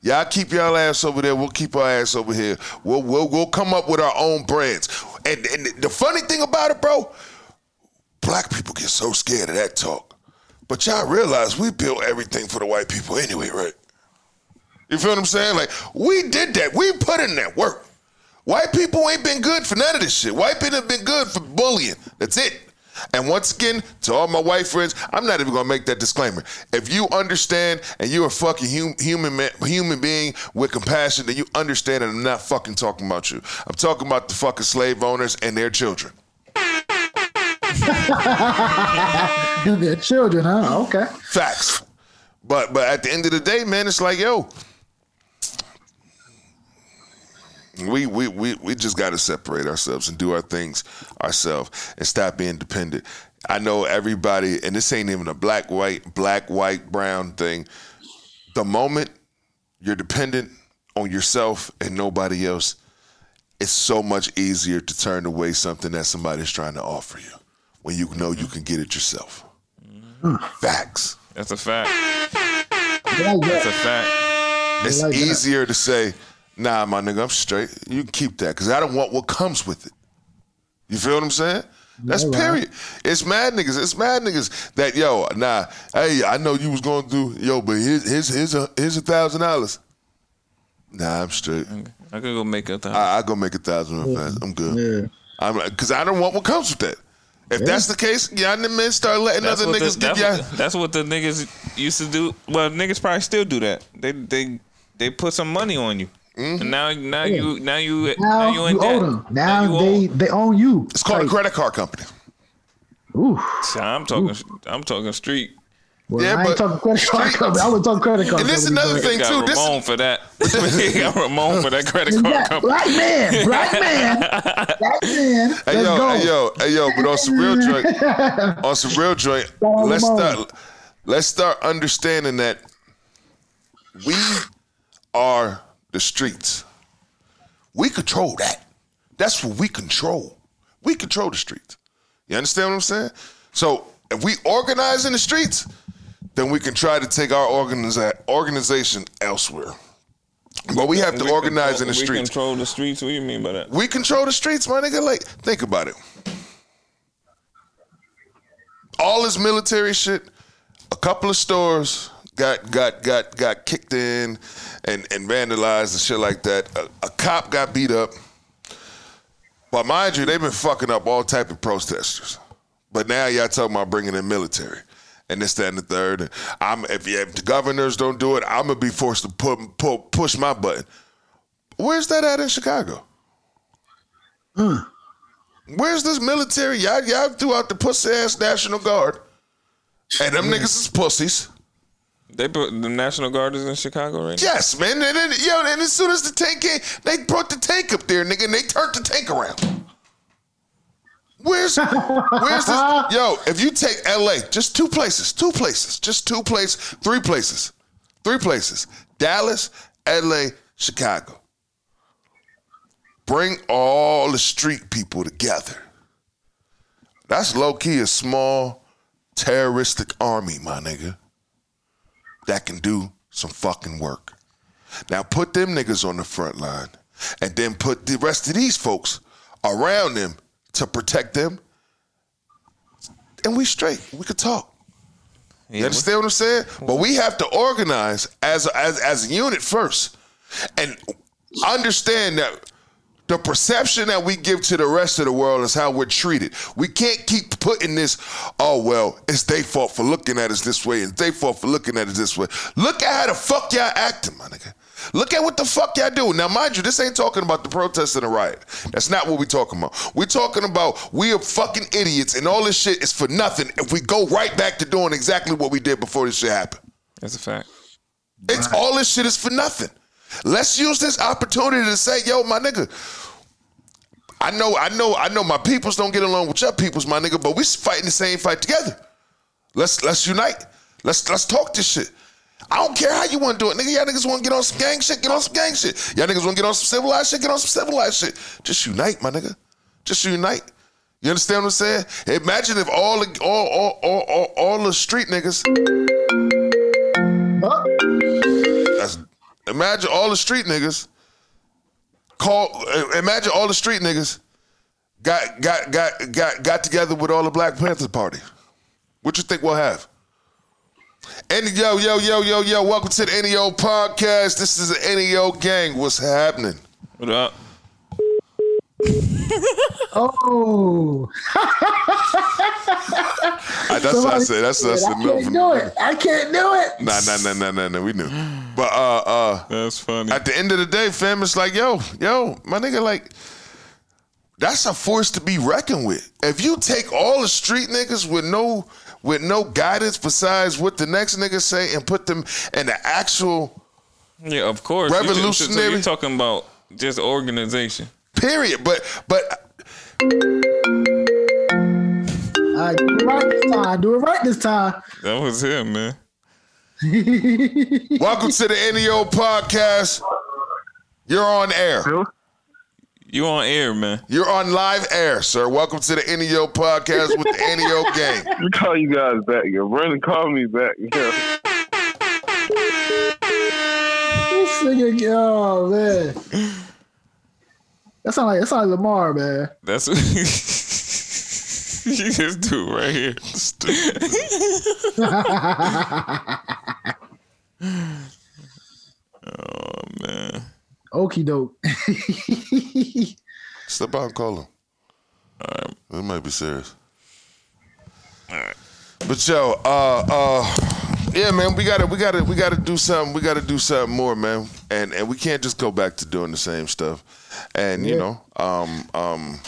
Y'all keep y'all ass over there. We'll keep our ass over here. We'll we'll, we'll come up with our own brands. And, and the funny thing about it, bro, black people get so scared of that talk. But y'all realize we built everything for the white people anyway, right? You feel what I'm saying? Like we did that. We put in that work. White people ain't been good for none of this shit. White people have been good for bullying. That's it. And once again, to all my white friends, I'm not even gonna make that disclaimer. If you understand and you're a fucking hum, human man, human being with compassion, then you understand that I'm not fucking talking about you. I'm talking about the fucking slave owners and their children. *laughs* Their children, huh? Okay. Facts. But but at the end of the day, man, it's like, yo, we we we, we just gotta separate ourselves and do our things ourselves and stop being dependent. I know everybody, and this ain't even a black, white, black, white, brown thing. The moment you're dependent on yourself and nobody else, it's so much easier to turn away something that somebody's trying to offer you when you know you mm-hmm. can get it yourself. Mm-hmm. Facts. That's a fact. That's a fact. It's like that. easier to say, nah, my nigga, I'm straight. You can keep that because I don't want what comes with it. You feel what I'm saying? That's Yeah, right. period. It's mad niggas. It's mad niggas that yo, nah, hey, I know you was going through, yo, but here's here's here's a here's a thousand dollars. Nah, I'm straight. I could go make a thousand. I, I go make a thousand real fast. I'm good. Yeah. I'm because I don't want what comes with that. If that's the case, y'all the men start letting That's other what, the, niggas get that's, y'all. what, that's what the niggas used to do. Well, niggas probably still do that. They they they put some money on you, Mm-hmm. and now now you now you Now, now you in you debt. owe them. Now, you they owe- they own you. It's called a credit card company. Ooh. So I'm talking I'm talking street. Well, Yeah, I but- ain't talking credit card company. I was talking credit card And this company, another thing Got too. This Ramon for that. *laughs* got *laughs* Ramon for that credit card Yeah, company. black man, black man, black man. *laughs* Let's Hey yo, go. hey yo, hey yo, but on some real joint, on some real joint, let's them start let's start understanding that we are the streets. We control that. That's what we control. We control the streets. You understand what I'm saying? So if we organize in the streets, then we can try to take our organiza- organization elsewhere. But we have to We organize control- in the We streets. We control the streets. What do you mean by that? We control the streets, my nigga. Like, think about it. All this military shit, a couple of stores got got got got kicked in and, and vandalized and shit like that. A, a cop got beat up. But mind you, they've been fucking up all type of protesters. But now y'all talking about bringing in military. And this, that, and the third. And I'm if, if the governors don't do it, I'm gonna be forced to put, pull, push my button. Where's that at in Chicago? Hmm. Where's this military? Y'all, y'all threw out the pussy ass National Guard. And them niggas is pussies. They put the National Guard is in Chicago right now. Yes, man. And yo, and as soon as the tank came, they brought the tank up there, nigga, and they turned the tank around. Where's where's this? Yo, if you take LA, just two places, two places, just two places, three places, three places. Dallas, LA, Chicago. Bring all the street people together. That's low key a small terroristic army, my nigga, that can do some fucking work. Now put them niggas on the front line and then put the rest of these folks around them to protect them. And we straight. We could talk. You Yeah, understand what I'm saying? But we have to organize as a, as as a unit first, and understand that the perception that we give to the rest of the world is how we're treated. We can't keep putting this. Oh well, it's their fault for looking at us this way, and it's their fault for looking at us this way. Look at how the fuck y'all acting, my nigga. Look at what the fuck y'all do. Now, mind you, this ain't talking about the protests and the riot. That's not what we're talking about. We're talking about we are fucking idiots, and all this shit is for nothing if we go right back to doing exactly what we did before this shit happened. That's a fact. It's all this shit is for nothing. Let's use this opportunity to say, yo, my nigga. I know, I know, I know my peoples don't get along with your peoples, my nigga, but we fighting the same fight together. Let's let's unite. Let's let's talk this shit. I don't care how you want to do it, nigga. Y'all niggas want to get on some gang shit, get on some gang shit. Y'all niggas want to get on some civilized shit, get on some civilized shit. Just unite, my nigga. Just unite. You understand what I'm saying? Imagine if all the all all all, all, all the street niggas imagine all the street niggas call. uh, Imagine all the street niggas got got got got got together with all the Black Panther Party. What you think we'll have? Any yo yo yo yo yo. Welcome to the Any Ol podcast. This is the Any Ol gang. What's happening? What up? Oh, I, *laughs* that's what I said. That's that's I the milk can't from do it. I can't do it. Nah nah nah nah nah nah. We knew. But uh uh. That's funny. at the end of the day, fam, it's like, yo, yo, my nigga, like, that's a force to be reckoned with. If you take all the street niggas with no with no guidance besides what the next nigga say and put them in the actual yeah, of course. You just- So Revolutionary. you're talking about just organization. Period, but but All right, do it right this time. I do it right this time. That was him, man. *laughs* welcome to the Any Ol podcast. You're on air. You on air, man. You're on live air, sir. Welcome to the Any Ol podcast with the Any Ol *laughs* gang. We call you guys back. Yo, Brandon called me back. Yo. *laughs* This nigga, oh man. That sound like that sound like Lamar, man. That's what *laughs* you just do right here. *laughs* oh man. Okie doke. *laughs* Step out and call him. All right. It might be serious. All right. But yo, uh uh yeah, man, we gotta we gotta we gotta do something. We gotta do something more, man. And and we can't just go back to doing the same stuff. And you know, um um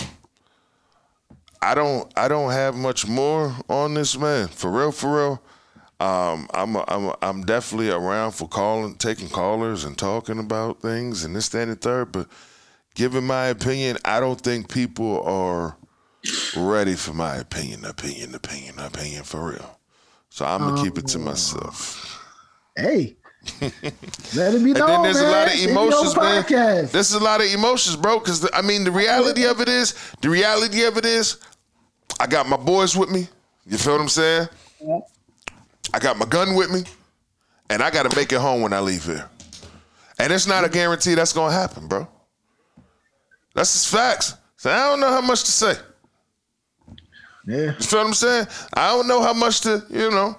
I don't I don't have much more on this man. For real, for real. Um, I'm a, I'm a, I'm definitely around for calling, taking callers and talking about things and this, that, and the third. But given my opinion, I don't think people are ready for my opinion, opinion, opinion, opinion for real. So I'm gonna keep it to um, myself. hey. *laughs* Let it be And then there's a lot of emotions, man. podcast. There's a lot of emotions, bro. Because I mean, the reality of it is, the reality of it is, I got my boys with me. You feel what I'm saying? I got my gun with me, and I got to make it home when I leave here. And it's not a guarantee that's gonna happen, bro. That's just facts. So I don't know how much to say. Yeah. You feel what I'm saying? I don't know how much to, you know,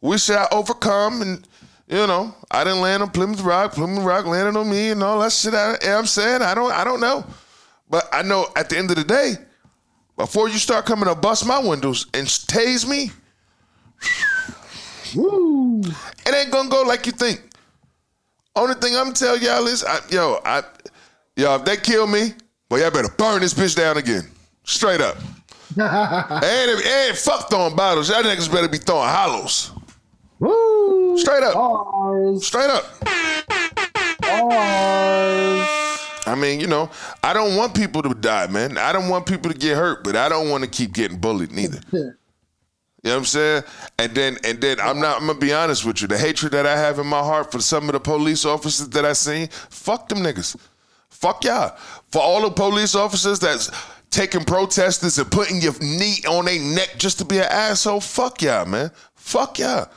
we shall overcome and you know, I didn't land on Plymouth Rock, Plymouth Rock landed on me and all that shit. I, I'm saying I don't I don't know. But I know at the end of the day, before you start coming to bust my windows and tase me, *sighs* Woo. it ain't gonna go like you think. Only thing I'm tell y'all is, I, yo, I, yo, if they kill me, well, y'all better burn this bitch down again, straight up. And, and fuck throwing bottles, y'all niggas better be throwing hollows, Woo. straight up, Bars. straight up. Bars. I mean, you know, I don't want people to die, man. I don't want people to get hurt, but I don't want to keep getting bullied neither. *laughs* You know what I'm saying? And then and then I'm not I'm gonna be honest with you. The hatred that I have in my heart for some of the police officers that I seen, fuck them niggas. Fuck y'all. For all the police officers that's taking protesters and putting your knee on their neck just to be an asshole, fuck y'all, man. Fuck y'all.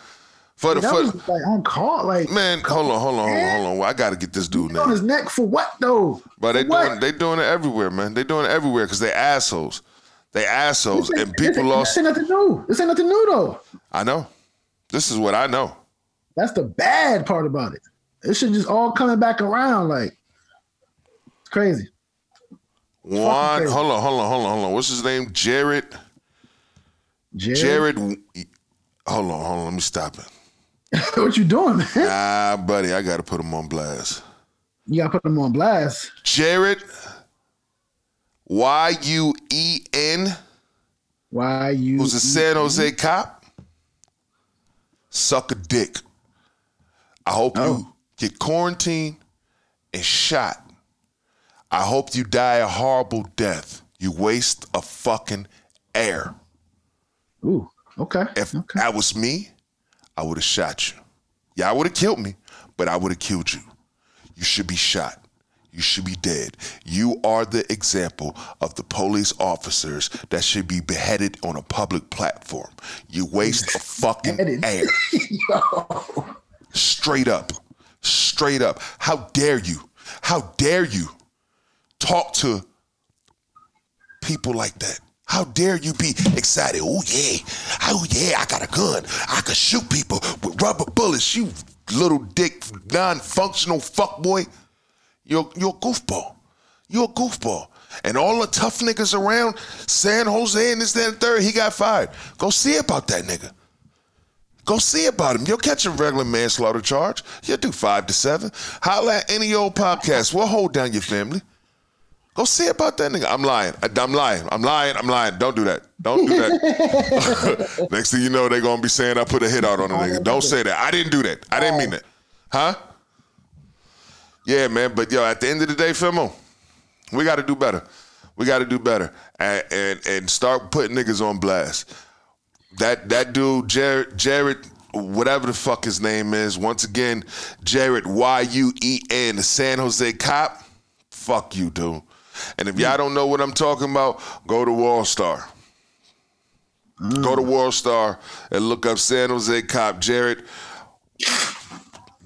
For the for, like on call. Like man, hold on, hold on, hold on, hold on. I gotta get this dude now. on his neck for what though? But they doing they doing it everywhere, man. They doing it everywhere because they assholes. They assholes, This and people this lost. This ain't nothing new. This ain't nothing new though. I know. This is what I know. That's the bad part about it. It should just all coming back around. Like it's crazy. Juan, hold on, hold on, hold on, hold on. What's his name? Jared. Jared, Jared. Hold on, hold on. Let me stop it. *laughs* what you doing, man? Ah, buddy, I gotta put him on blast. You gotta put him on blast. Jared. Y U E N. Why you? Who's a San Jose cop? Suck a dick. I hope Oh. you get quarantined and shot. I hope you die a horrible death. You waste a fucking air. Ooh, okay. If okay. that was me, I would have shot you. Yeah, I would have killed me, but I would have killed you. You should be shot. You should be dead. You are the example of the police officers that should be beheaded on a public platform. You waste a *laughs* fucking *laughs* air. Straight up. Straight up. How dare you? How dare you talk to people like that? How dare you be excited? Oh yeah, oh yeah, I got a gun. I can shoot people with rubber bullets. You little dick, non-functional fuckboy. You're you're a goofball. You're a goofball. And all the tough niggas around San Jose and this, that, and third, he got fired. Go see about that nigga. Go see about him. You'll catch a regular manslaughter charge. You'll do five to seven. Holla at Any Ol podcast. We'll hold down your family. Go see about that nigga. I'm lying. I, am lying. I'm lying. I'm lying. Don't do that. Don't do that. *laughs* Next thing you know, they're gonna be saying I put a hit out on a nigga. Oh. Don't say that. I didn't do that. I didn't mean that. Huh? Yeah, man. But yo, at the end of the day, Fimo, we got to do better. We got to do better and, and and start putting niggas on blast. That that dude, Jared, Jared, whatever the fuck his name is. Once again, Jared Y U E N, the San Jose cop. Fuck you, dude. And if y'all don't know what I'm talking about, go to Wall Star. Go to World Star and look up San Jose cop Jared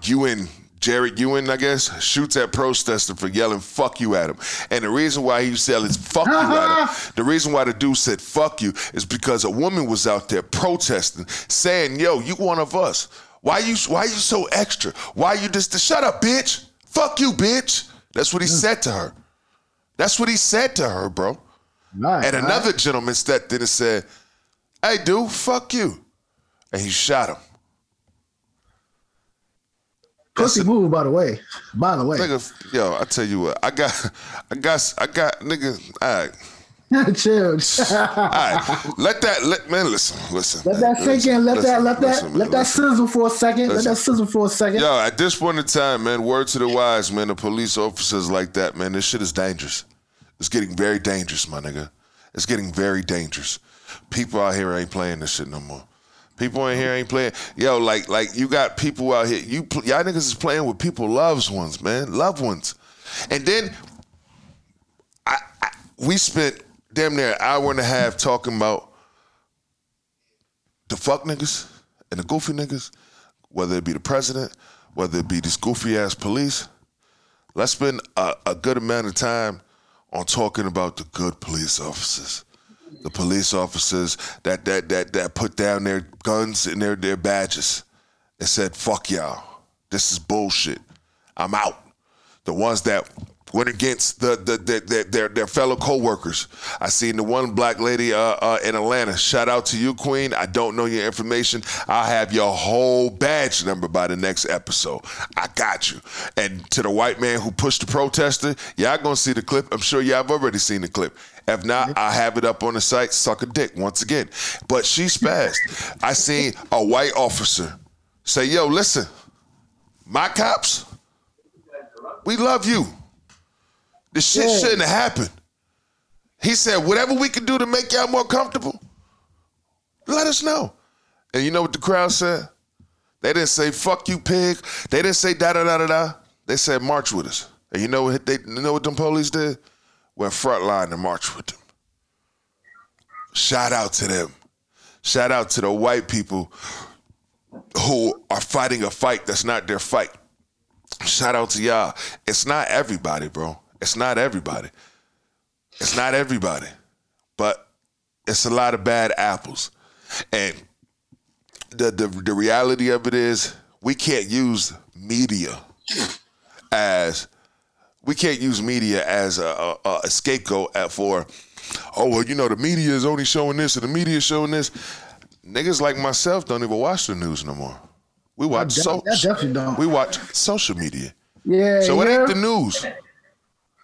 Yuen. Jared Yuen, I guess, shoots at protester for yelling "fuck you" at him. And the reason why he yelling "fuck you" at him, uh-huh. the reason why the dude said "fuck you" is because a woman was out there protesting, saying, "Yo, you one of us. Why you why you so extra? Why you just shut up, bitch? Fuck you, bitch." That's what he said to her. That's what he said to her, bro. Right, And another gentleman stepped in and said, "Hey, dude, fuck you," and he shot him. Pussy move, by the way. By the way. Nigga, yo, I tell you what, I got, *laughs* I got, I got, nigga. All right, *laughs* Chill. all right. Let that, let man, listen, listen. Let that sink in. Let listen, that let that listen, man, let that sizzle for a second. Let that sizzle for a second. Yo, at this point in time, man, word to the wise, man, the police officers like that, man, this shit is dangerous. It's getting very dangerous, my nigga. It's getting very dangerous. People out here ain't playing this shit no more. People in here ain't playing. Yo, like, like you got people out here. You y'all niggas is playing with people, loved ones, man, loved ones. And then, I, I we spent damn near an hour and a half talking about the fuck niggas and the goofy niggas, whether it be the president, whether it be these goofy ass police, let's spend a, a good amount of time on talking about the good police officers. The police officers that that that that put down their guns and their their badges and said, fuck y'all. This is bullshit. I'm out. The ones that went against the, the, the, the their their fellow co-workers. I seen the one black lady uh, uh, in Atlanta. Shout out to you, Queen. I don't know your information. I'll have your whole badge number by the next episode. I got you. And to the white man who pushed the protester, y'all gonna see the clip. I'm sure y'all have already seen the clip. If not, I have it up on the site. Suck a dick once again. But she spazzed. I seen a white officer say, "Yo, listen, my cops, we love you. This shit Yeah. shouldn't have happened." He said, "Whatever we can do to make y'all more comfortable, let us know." And you know what the crowd said? They didn't say "fuck you, pig." They didn't say da da da da da. They said "march with us." And you know what they you know what them police did? Went front line and marched with them. Shout out to them. Shout out to the white people who are fighting a fight that's not their fight. Shout out to y'all. It's not everybody, bro. It's not everybody. It's not everybody. But it's a lot of bad apples. And the the, the reality of it is we can't use media as we can't use media as a, a, a scapegoat at for oh well you know the media is only showing this and the media is showing this niggas like myself don't even watch the news no more we watch de- so I definitely don't. we watch social media Yeah. so it ain't the news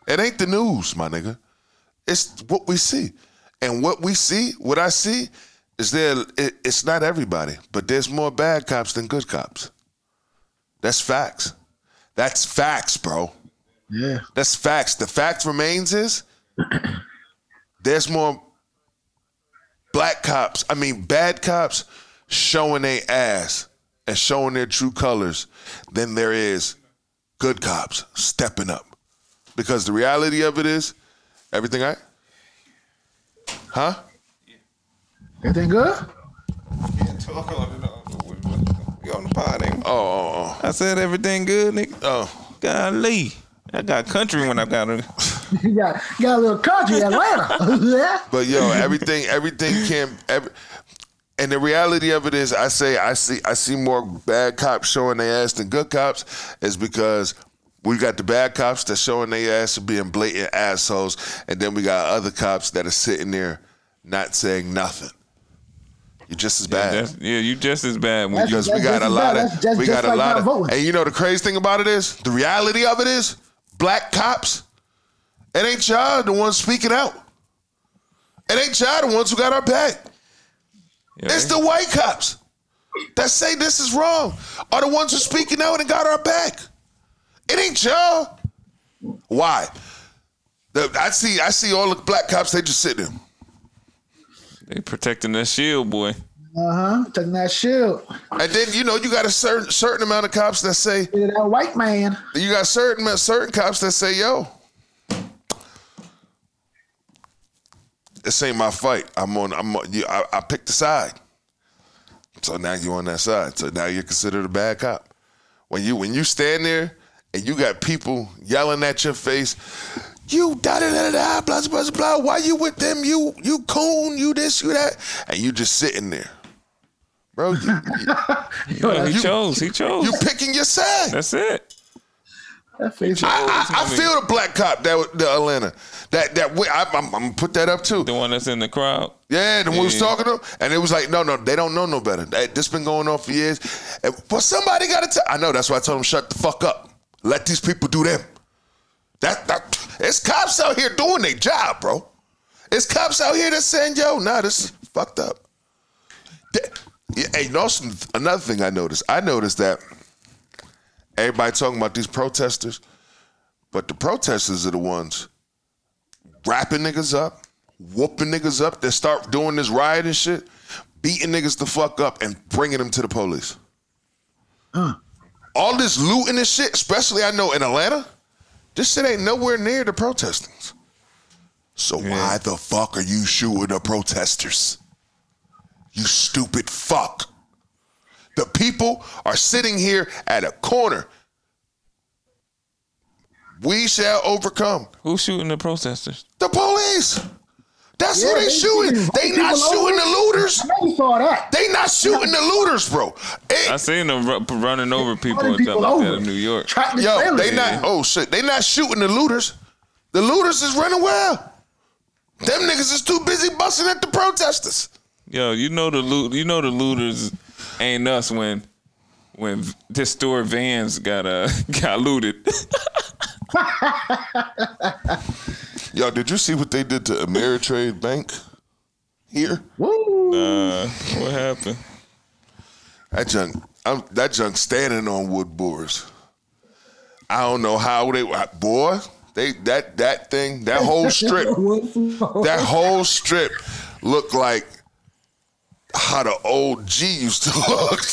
it ain't the news my nigga it's what we see and what we see what I see is there it, it's not everybody but there's more bad cops than good cops that's facts that's facts bro Yeah. that's facts. The fact remains is *clears throat* there's more black cops, I mean bad cops showing their ass and showing their true colors than there is good cops stepping up. Because the reality of it is, everything all right? Huh? Everything good? We on the pod, ain't we? Oh, oh, oh. I said everything good, nigga. Oh, Golly. I got country when I got it. *laughs* You got, got a little country, Atlanta. *laughs* yeah. But yo, everything, everything can. Every, and the reality of it is, I say, I see, I see more bad cops showing their ass than good cops, is because we got the bad cops that showing their ass and being blatant assholes, and then we got other cops that are sitting there not saying nothing. You're just as bad. That's, yeah, you just as bad when That's- you because we got a lot bad. of That's just- we just got a like lot of voting. and you know the crazy thing about it is the reality of it is black cops it ain't y'all the ones speaking out it ain't y'all the ones who got our back Yeah, it's the white cops that say this is wrong are the ones who speaking out and got our back it ain't y'all why the, I see I see all the black cops they just sitting there they protecting that shield, boy. Uh huh. Taking that shield. and then you know you got a certain certain amount of cops that say that white man. You got certain certain cops that say, "Yo, this ain't my fight. I'm on. I'm. On, you, I, I picked the side. So now you're on that side. So now you're considered a bad cop. When you when you stand there and you got people yelling at your face, you da da da da blah blah blah blah. Why you with them? You you coon. You this you that, and you just sitting there, bro. You, Yeah, *laughs* he you- chose. He chose. you picking your side. That's it. That face. I, I, I feel the black cop that the Atlanta that that we, I, I'm, I'm gonna put that up too. The one that's in the crowd. Yeah, the one we was talking to, him, and it was like, no, no, they don't know no better. That, this been going on for years. And, but somebody got to tell. I know that's why I told him shut the fuck up. Let these people do them. That that it's cops out here doing their job, bro. It's cops out here that saying, yo, nah, this is fucked up. Hey, you another thing I noticed. I noticed that everybody talking about these protesters, but the protesters are the ones wrapping niggas up, whooping niggas up. They start doing this riot and shit, beating niggas the fuck up and bringing them to the police. All this looting and shit, especially I know in Atlanta, this shit ain't nowhere near the protesters. So why the fuck are you shooting the protesters? You stupid fuck. The people are sitting here at a corner. We shall overcome. Who's shooting the protesters? The police. That's Yeah, who they they shooting. shooting They not shooting the looters. I you saw that. They not shooting the looters, bro. Hey, I seen them ru- running over people Running and stuff people like over. in New York. Tractor Yo, trailers. they not. Oh shit, they not shooting the looters. The looters is running wild. Them niggas is too busy busting at the protesters. Yo, you know the loot. You know the looters ain't us when when this store vans got uh *laughs* got looted. *laughs* *laughs* Yo, did you see what they did to Ameritrade Bank here? Woo. Uh, what happened? That junk, I'm, that junk standing on wood boards. I don't know how they, boy. They that that thing, that whole strip, *laughs* that whole strip looked like how the old G used to *laughs* look. *laughs*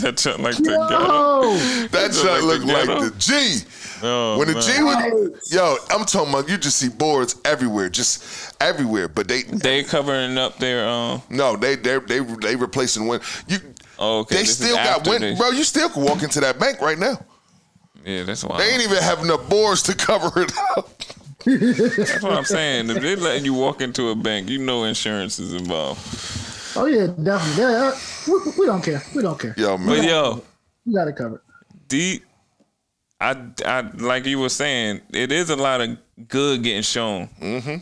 that junk like the ghetto. That junk like the looked like the G. Oh, when the man. G was, yo, I'm talking about you just see boards everywhere, just everywhere. But they, They covering up their um. no, they they they they replacing when you. Oh, okay. They this still got after win, they- bro. You still can walk into that bank right now. Yeah, that's why. They ain't even have enough boards to cover it up. That's what I'm saying. If they're letting you walk into a bank, you know insurance is involved. oh yeah, definitely. Yeah, yeah. We, we don't care. We don't care. Yo, man. But yo, We got it covered. deep. I, I like you were saying, it is a lot of good getting shown. Mm-hmm.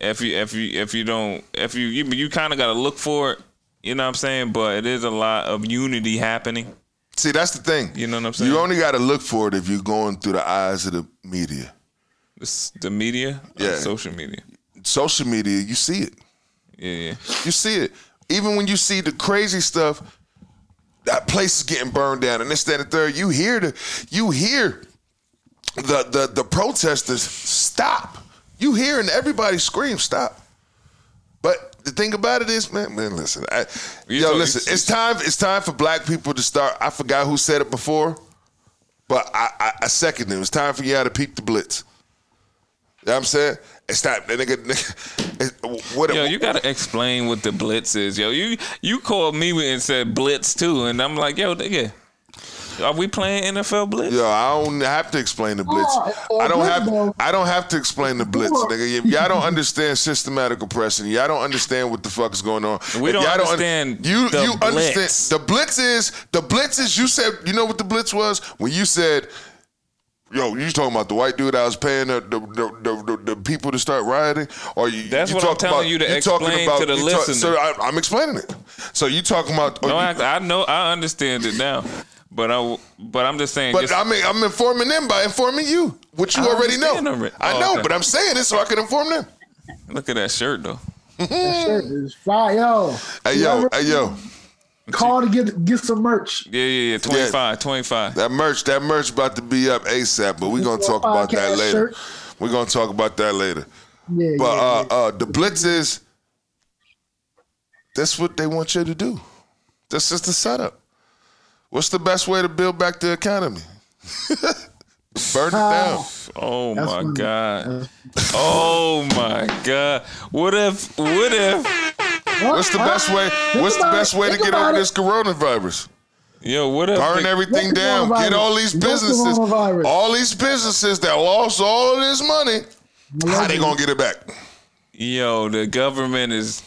If you if you if you don't if you you, you kind of got to look for it, you know what I'm saying. But it is a lot of unity happening. See, that's the thing. You know what I'm saying? You only got to look for it if you're going through the eyes of the media. This- the media, Yeah. social media. Social media, you see it. Yeah, yeah. You see it. Even when you see the crazy stuff, that place is getting burned down and this, that, and third. You hear the you hear the the the protesters stop. You hearing everybody scream stop. But the thing about it is, man, man, listen, I, yo, listen. it's- time. It's time for black people to start. I forgot who said it before, but I I, I second it. It's time for y'all to peep the blitz. You know what I'm saying? It's not, nigga, nigga, it, what, Yo, you gotta explain what the blitz is, yo. You you called me and said blitz too, and I'm like, yo, nigga, are we playing NFL blitz? Yo, I don't have to explain the blitz. Oh, I don't have. I don't have to explain the blitz, nigga. If y'all don't understand systematic oppression, y'all don't understand what the fuck is going on. We don't y'all un- understand you. the you understand blitz. the blitz is the blitz is. You said you know what the blitz was when you said. Yo, you talking about the white dude I was paying the the, the, the, the, the people to start rioting, or you? That's you what I'm talking telling about- you to talking explain to the you talk- listener. so I, I'm explaining it. So you talking about? No, you- I, I know, I understand it now, but I, but I'm just saying. But just, I mean, I'm informing them by informing you, which you I already know. understand already. I Oh, know, okay. but I'm saying it so I can inform them. look at that shirt though. That shirt is fire, yo. Hey yo, Whoever hey yo, Call to get get some merch. Yeah, yeah, yeah. 25, 25. that merch, that merch about to be up ASAP, but we're gonna talk about that later. shirt. We're gonna talk about that later. Yeah, But yeah, uh, uh, the blitz is that's what they want you to do. That's just the setup. What's the best way to build back the economy? *laughs* Burn it down. Oh That's my funny. god. Oh my god. What if? What if? What's the best way? What's the best way to get over this coronavirus? Yo, what if? Burn everything down. Get all these businesses, all these businesses that lost all of this money. How they gonna get it back? Yo, the government is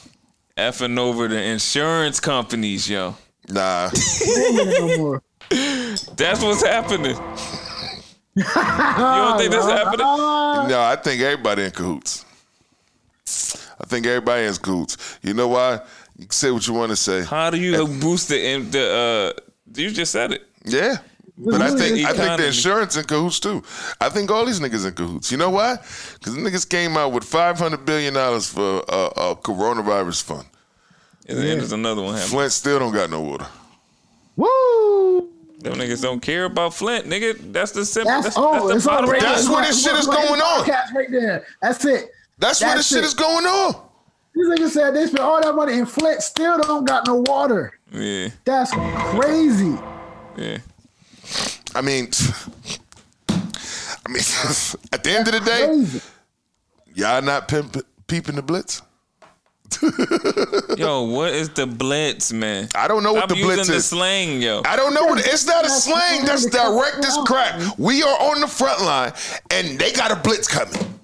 effing over the insurance companies, yo. Nah. *laughs* *laughs* That's what's happening. *laughs* You don't think that's happening? no. I think everybody in cahoots. I think everybody in cahoots. You know why? You can say what you want to say. How do you boost the in- the? uh You just said it. Yeah. But I think I think the insurance in cahoots too. I think all these niggas in cahoots. You know why? Because the niggas came out with five hundred billion dollars for a, a coronavirus fund. And then there's another one happening. Flint still don't got no water. Woo! Them niggas don't care about Flint, nigga. That's the simple. That's, That's, oh, that's, the bottom already. That's where this shit is going on. Podcast right there. That's it. That's, where the shit is going on. These niggas said they spent all that money in Flint, still don't got no water. Yeah, That's crazy. yeah. I mean, *laughs* I mean, *laughs* at the end of the day, Crazy. y'all not pimp, peeping the blitz. Yo, *laughs* what is the blitz, man? I don't know what Stop the blitz using the is. slang, yo. I don't know what it's not a slang. That's direct as crap. We are on the front line, and they got a blitz coming.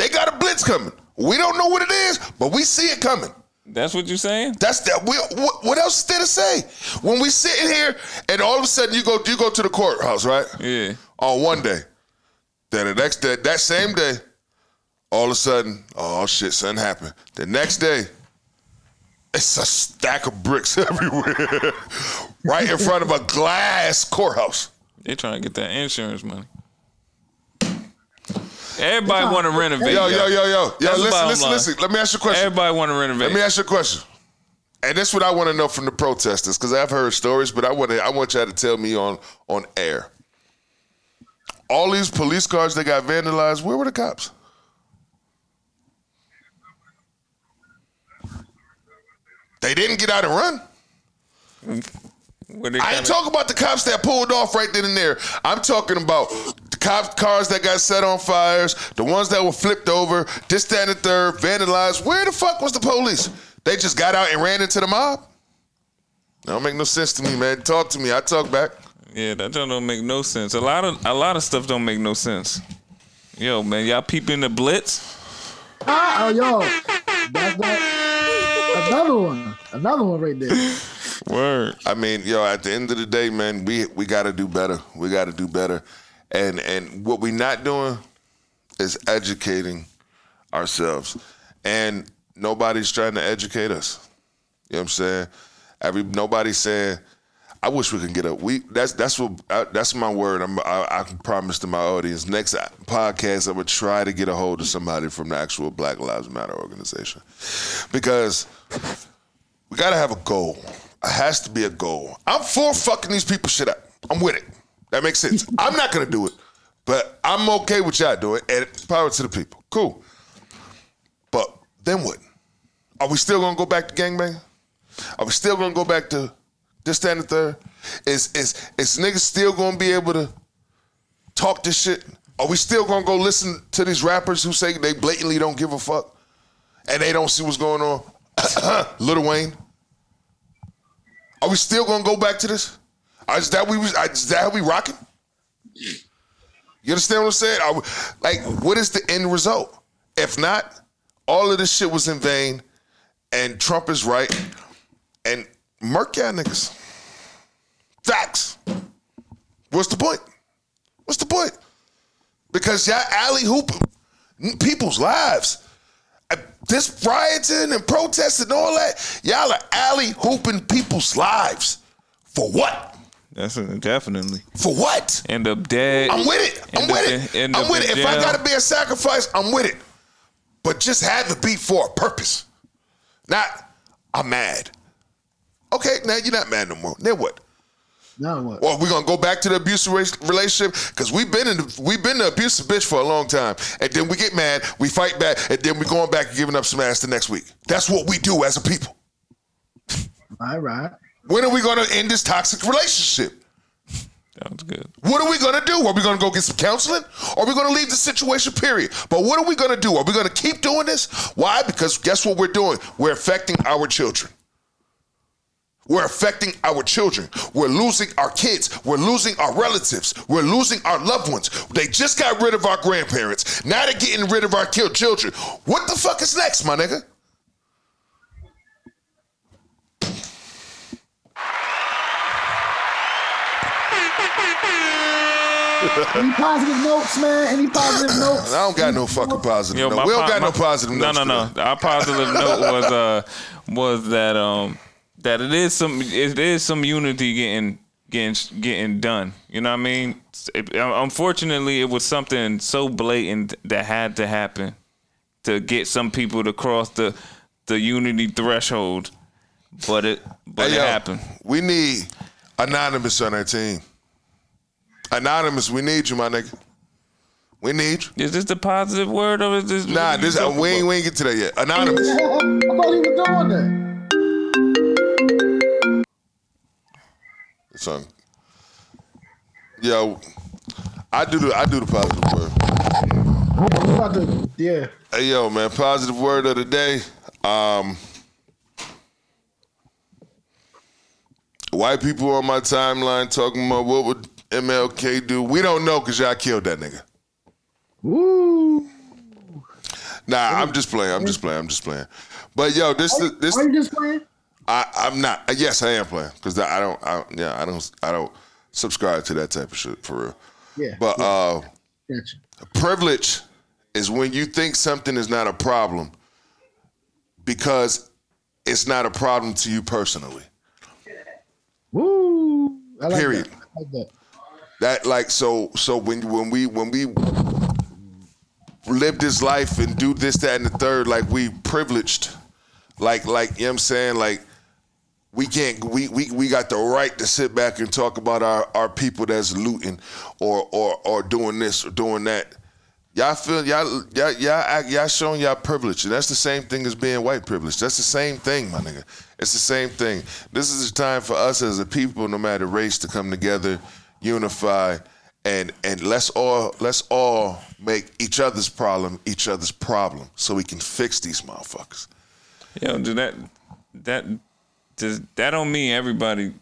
They got a blitz coming. We don't know what it is, but we see it coming. That's what you're saying? That's that. We, what, what else is there to say? When we sitting here, and all of a sudden you go, you go to the courthouse, right? Yeah. On one day, then the next day, that same day, all of a sudden, oh shit, something happened. The next day, it's a stack of bricks *laughs* everywhere, right in front of a glass courthouse. They're trying to get that insurance money. Everybody want to renovate. Yo, yo, yo, yo, yo. That's the Listen, listen, line. listen. Let me ask you a question. Everybody want to renovate. Let me ask you a question. And that's what I want to know from the protesters, because I've heard stories, but I want to, I want y'all to tell me on on air. All these police cars that got vandalized, where were the cops? They didn't get out and run. Where they I ain't kinda- talking about the cops that pulled off right then and there. I'm talking about the cop cars that got set on fires, the ones that were flipped over, this, that, and the third, vandalized. Where the fuck was the police? They just got out and ran into the mob? That don't make no sense to me, man. Talk to me. I talk back. Yeah, that just don't make no sense. A lot of a lot of stuff don't make no sense. Yo, man, y'all peeping the blitz? Ah, oh, yo, that's that. Another one, another one right there. *laughs* Word. I mean, yo, at the end of the day, man, we we got to do better. We got to do better, and and what we're not doing is educating ourselves, and nobody's trying to educate us. You know what I'm saying? Every nobody's saying. I wish we could get a we. That's that's what I, that's my word. I'm, I, I promise to my audience. Next uh, podcast, I'm gonna try to get a hold of somebody from the actual Black Lives Matter organization, because we gotta have a goal. It has to be a goal. I'm for fucking these people shit up. I'm with it. That makes sense. *laughs* I'm not gonna do it, but I'm okay with y'all doing it. And power to the people. Cool. But then what? Are we still gonna go back to gangbang? Are we still gonna go back to this, that, and the third? Is is is niggas still gonna be able to talk this shit? Are we still gonna go listen to these rappers who say they blatantly don't give a fuck and they don't see what's going on? *coughs* Lil Wayne. Are we still gonna go back to this? Is that we was? Is that how we rocking? You understand what I'm saying? Like, what is the end result? If not, all of this shit was in vain, and Trump is right, and murk y'all niggas. Facts. What's the point? What's the point? Because y'all alley hooping people's lives. Uh, This rioting and protesting and all that, y'all are alley hooping people's lives. For what? That's a, definitely. For what? End up dead. I'm with it. I'm with it. end I'm with in it. If I gotta be a sacrifice, I'm with it. But just have it be for a purpose. Not, I'm mad. Okay, now you're not mad no more. Then what? Now what? Well, we're gonna go back to the abusive relationship because we've been in the, we've been the abusive bitch for a long time, and then we get mad, we fight back, and then we're going back and giving up some ass the next week. That's what we do as a people. All right. When are we gonna end this toxic relationship? Sounds good. What are we gonna do? Are we gonna go get some counseling? Or are we gonna leave the situation, period? But what are we gonna do? Are we gonna keep doing this? Why? Because guess what we're doing? We're affecting our children. We're affecting our children. We're losing our kids. We're losing our relatives. We're losing our loved ones. They just got rid of our grandparents. Now they're getting rid of our killed children. What the fuck is next, my nigga? Any positive notes, man? Any positive notes? I don't got no fucking positive Yo, note. We don't po- got no positive no, notes. No, no, today. Our positive note *laughs* was uh was that um that it is some it is some unity getting getting getting done. You know what I mean? It- unfortunately, it was something so blatant that had to happen to get some people to cross the the unity threshold. But it but Hey, it yo, happened. We need anonymous on our team. Anonymous, we need you, my nigga. We need you. Is this the positive word or is this? Nah, this uh, we ain't we ain't get to that yet. Anonymous. *laughs* I thought he was doing that. Son. Yo, I do the I do the positive word. Yeah. Hey yo, man, positive word of the day. Um White people on my timeline talking about what would MLK do. We don't know because y'all killed that nigga. Woo. Nah, I'm just playing. I'm just playing. I'm just playing. But yo, this Are, this are you just playing? I, I'm not. Yes, I am playing because I don't. I, yeah, I don't. I don't subscribe to that type of shit for real. Yeah. But uh, Gotcha. privilege is when you think something is not a problem because it's not a problem to you personally. Woo. I like Period. That. I like that. That like so so when when we when we live this life and do this that and the third like we privileged. Like like you know what I'm saying? Like we can't we, we we got the right to sit back and talk about our our people that's looting or or or doing this or doing that. Y'all feel y'all y'all y'all, y'all showing y'all privilege and that's the same thing as being white privilege. That's the same thing my nigga. It's the same thing. This is the time for us as a people no matter race to come together unify and and let's all let's all make each other's problem each other's problem so we can fix these motherfuckers Yo, do that that does that don't mean everybody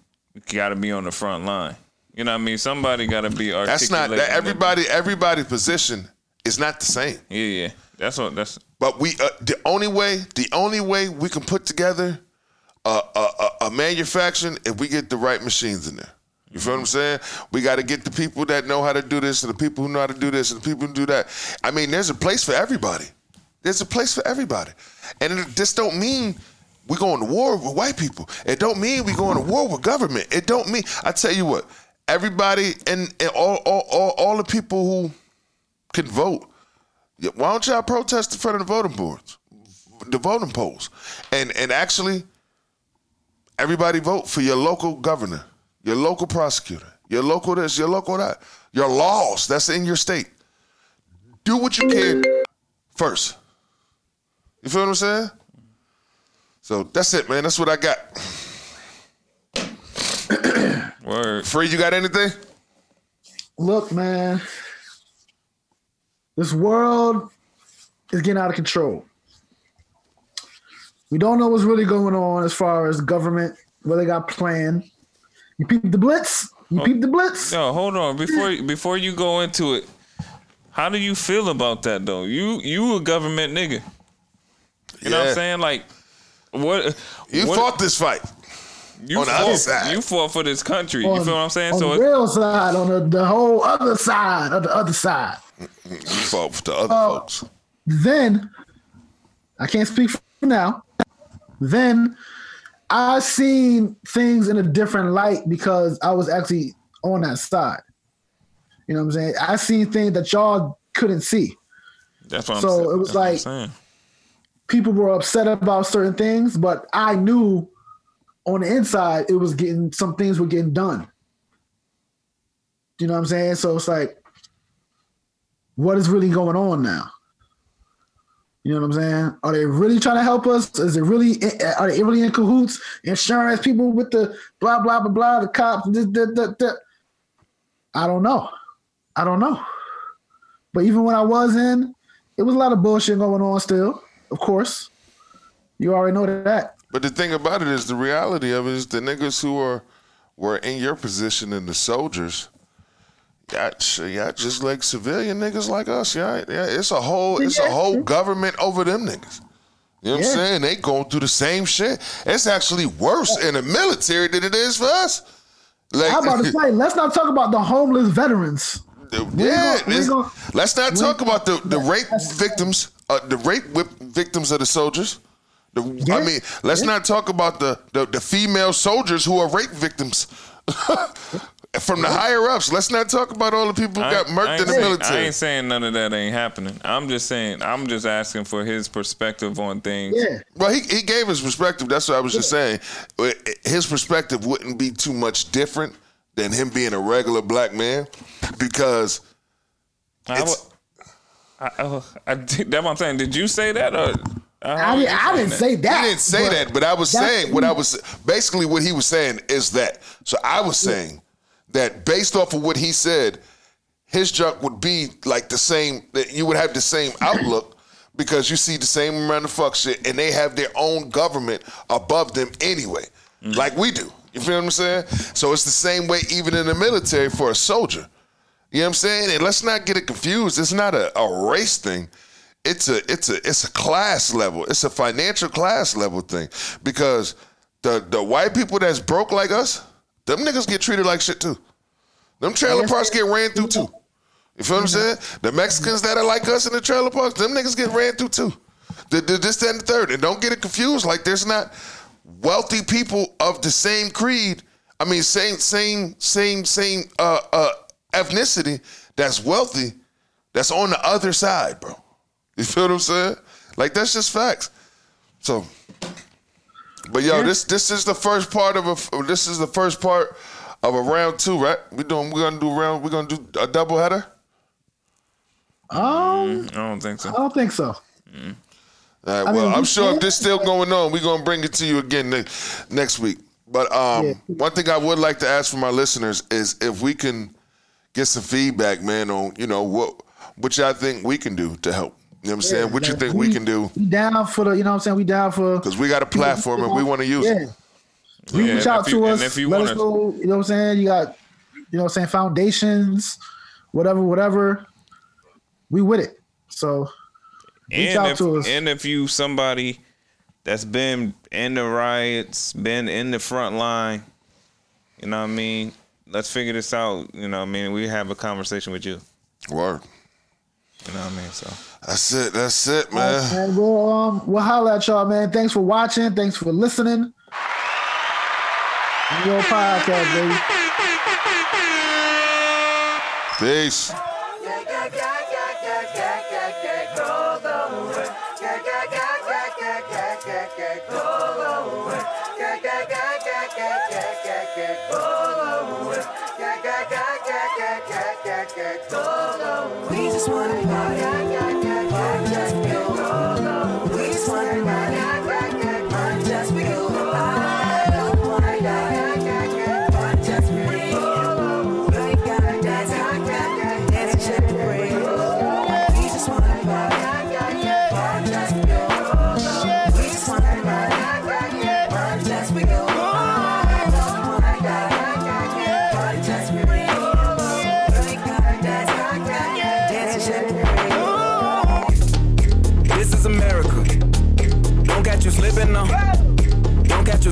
got to be on the front line. You know what I mean? Somebody got to be articulate. that's not that everybody everybody's position is not the same Yeah, yeah. That's what. That's But we, uh, the only way, the only way we can put together a, a, a, a manufacturing if we get the right machines in there. You feel what I'm saying? We got to get the people that know how to do this, and the people who know how to do this, and the people who do that. I mean, there's a place for everybody. There's a place for everybody, and it, this don't mean we going to war with white people. It don't mean we going to war with government. It don't mean. I tell you what, everybody and, and all, all all all the people who can vote. Why don't y'all protest in front of the voting boards, the voting polls, and and actually, everybody vote for your local governor, your local prosecutor, your local this, your local that, your laws that's in your state. Do what you can first. You feel what I'm saying? So that's it, man. That's what I got. *coughs* word. Free, you got anything? Look, man. This world is getting out of control. We don't know what's really going on as far as government, what they got planned. You peep the blitz? You peep the blitz? Yo, hold on. Before before you go into it, how do you feel about that though? You you a government nigga. You know what I'm saying? Like what You what- fought this fight. you on the fought, other side. You fought for this country. On- you feel what I'm saying? On So the real side, on the, the whole other side of the other side. You fought for the other Uh, folks. Then, I can't speak for now. Then, I seen things in a different light because I was actually on that side. You know what I'm saying? I seen things that y'all couldn't see. that's what I'm saying. so it was like-. People were upset about certain things, but I knew on the inside it was getting some things were getting done. You know what I'm saying? So it's like, what is really going on now? You know what I'm saying? Are they really trying to help us? Is it really are they really in cahoots? Insurance people with the blah blah blah blah, the cops. This, that. I don't know. I don't know. But even when I was in, it was a lot of bullshit going on still. Of course, you already know that. But the thing about it is, the reality of it is, the niggas who are were in your position and the soldiers, yeah, yeah, just like civilian niggas like us, yeah, yeah. It's a whole, it's a whole government over them niggas. You know what Yeah. I'm saying? They going through the same shit. It's actually worse in the military than it is for us. Like, I'm about to say, *laughs* let's not talk about the homeless veterans. yeah, gonna- gonna- let's not talk about the, the rape victims, uh, the rape whip victims of the soldiers. The, I mean, let's not talk about the, the, the female soldiers who are rape victims *laughs* from the higher ups. Let's not talk about all the people who I got ain't- murked in the saying- I ain't saying none of that ain't happening. I'm just saying. I'm just asking for his perspective on things. Yeah. Well, he, he gave his perspective. That's what I was just saying. His perspective wouldn't be too much different than him being a regular black man because I, It's- wa- I, oh, I, *laughs* that's what I'm saying. Did you say that or? I, didn't- I didn't say that. He didn't say but that, but I was saying what I was basically what he was saying is that. So I was saying that based off of what he said, his junk would be like the same. That you would have the same outlook because you see the same amount of fuck shit, and they have their own government above them anyway. Mm. like we do. You feel what I'm saying? So it's the same way even in the military for a soldier. You know what I'm saying? And let's not get it confused. It's not a, a race thing. It's a it's a it's a class level. It's a financial class level thing. Because the the white people that's broke like us, them niggas get treated like shit too. Them trailer parks get ran through too. You feel what I'm saying? The Mexicans that are like us in the trailer parks, them niggas get ran through too. The, the, this, that, and the third. And don't get it confused. Like there's not wealthy people of the same creed. I mean, same, same, same, same uh, uh, ethnicity that's wealthy. That's on the other side, bro. You feel what I'm saying? Like that's just facts. So, but yo, this this is the first part of a this is the first part of a round two, right? We doing we're gonna do round we're gonna do a double header. Um, I don't think so. I don't think so. All right, I well, mean, I'm sure if this still going on, we're gonna bring it to you again ne- next week. But um, Yeah. one thing I would like to ask from our listeners is if we can get some feedback, man, on you know what what y'all think we can do to help. You know what I'm saying? What you think we, can do? We down for the, you know what I'm saying? We down for Because we got a platform and we want to use yeah. it. You Yeah, reach out if you- to us. if you let wanna- us know. You know what I'm saying? You got, you know what I'm saying, foundations, whatever, whatever. We with it. So reach and out if, to us. and if you somebody that's been in the riots, been in the front line, you know what I mean? Let's figure this out. You know what I mean? We have a conversation with you. Word. You know what I mean? So That's it. That's it, man. man, we'll um we'll holler at y'all, man. Thanks for watching. Thanks for listening. Your podcast, baby. Peace.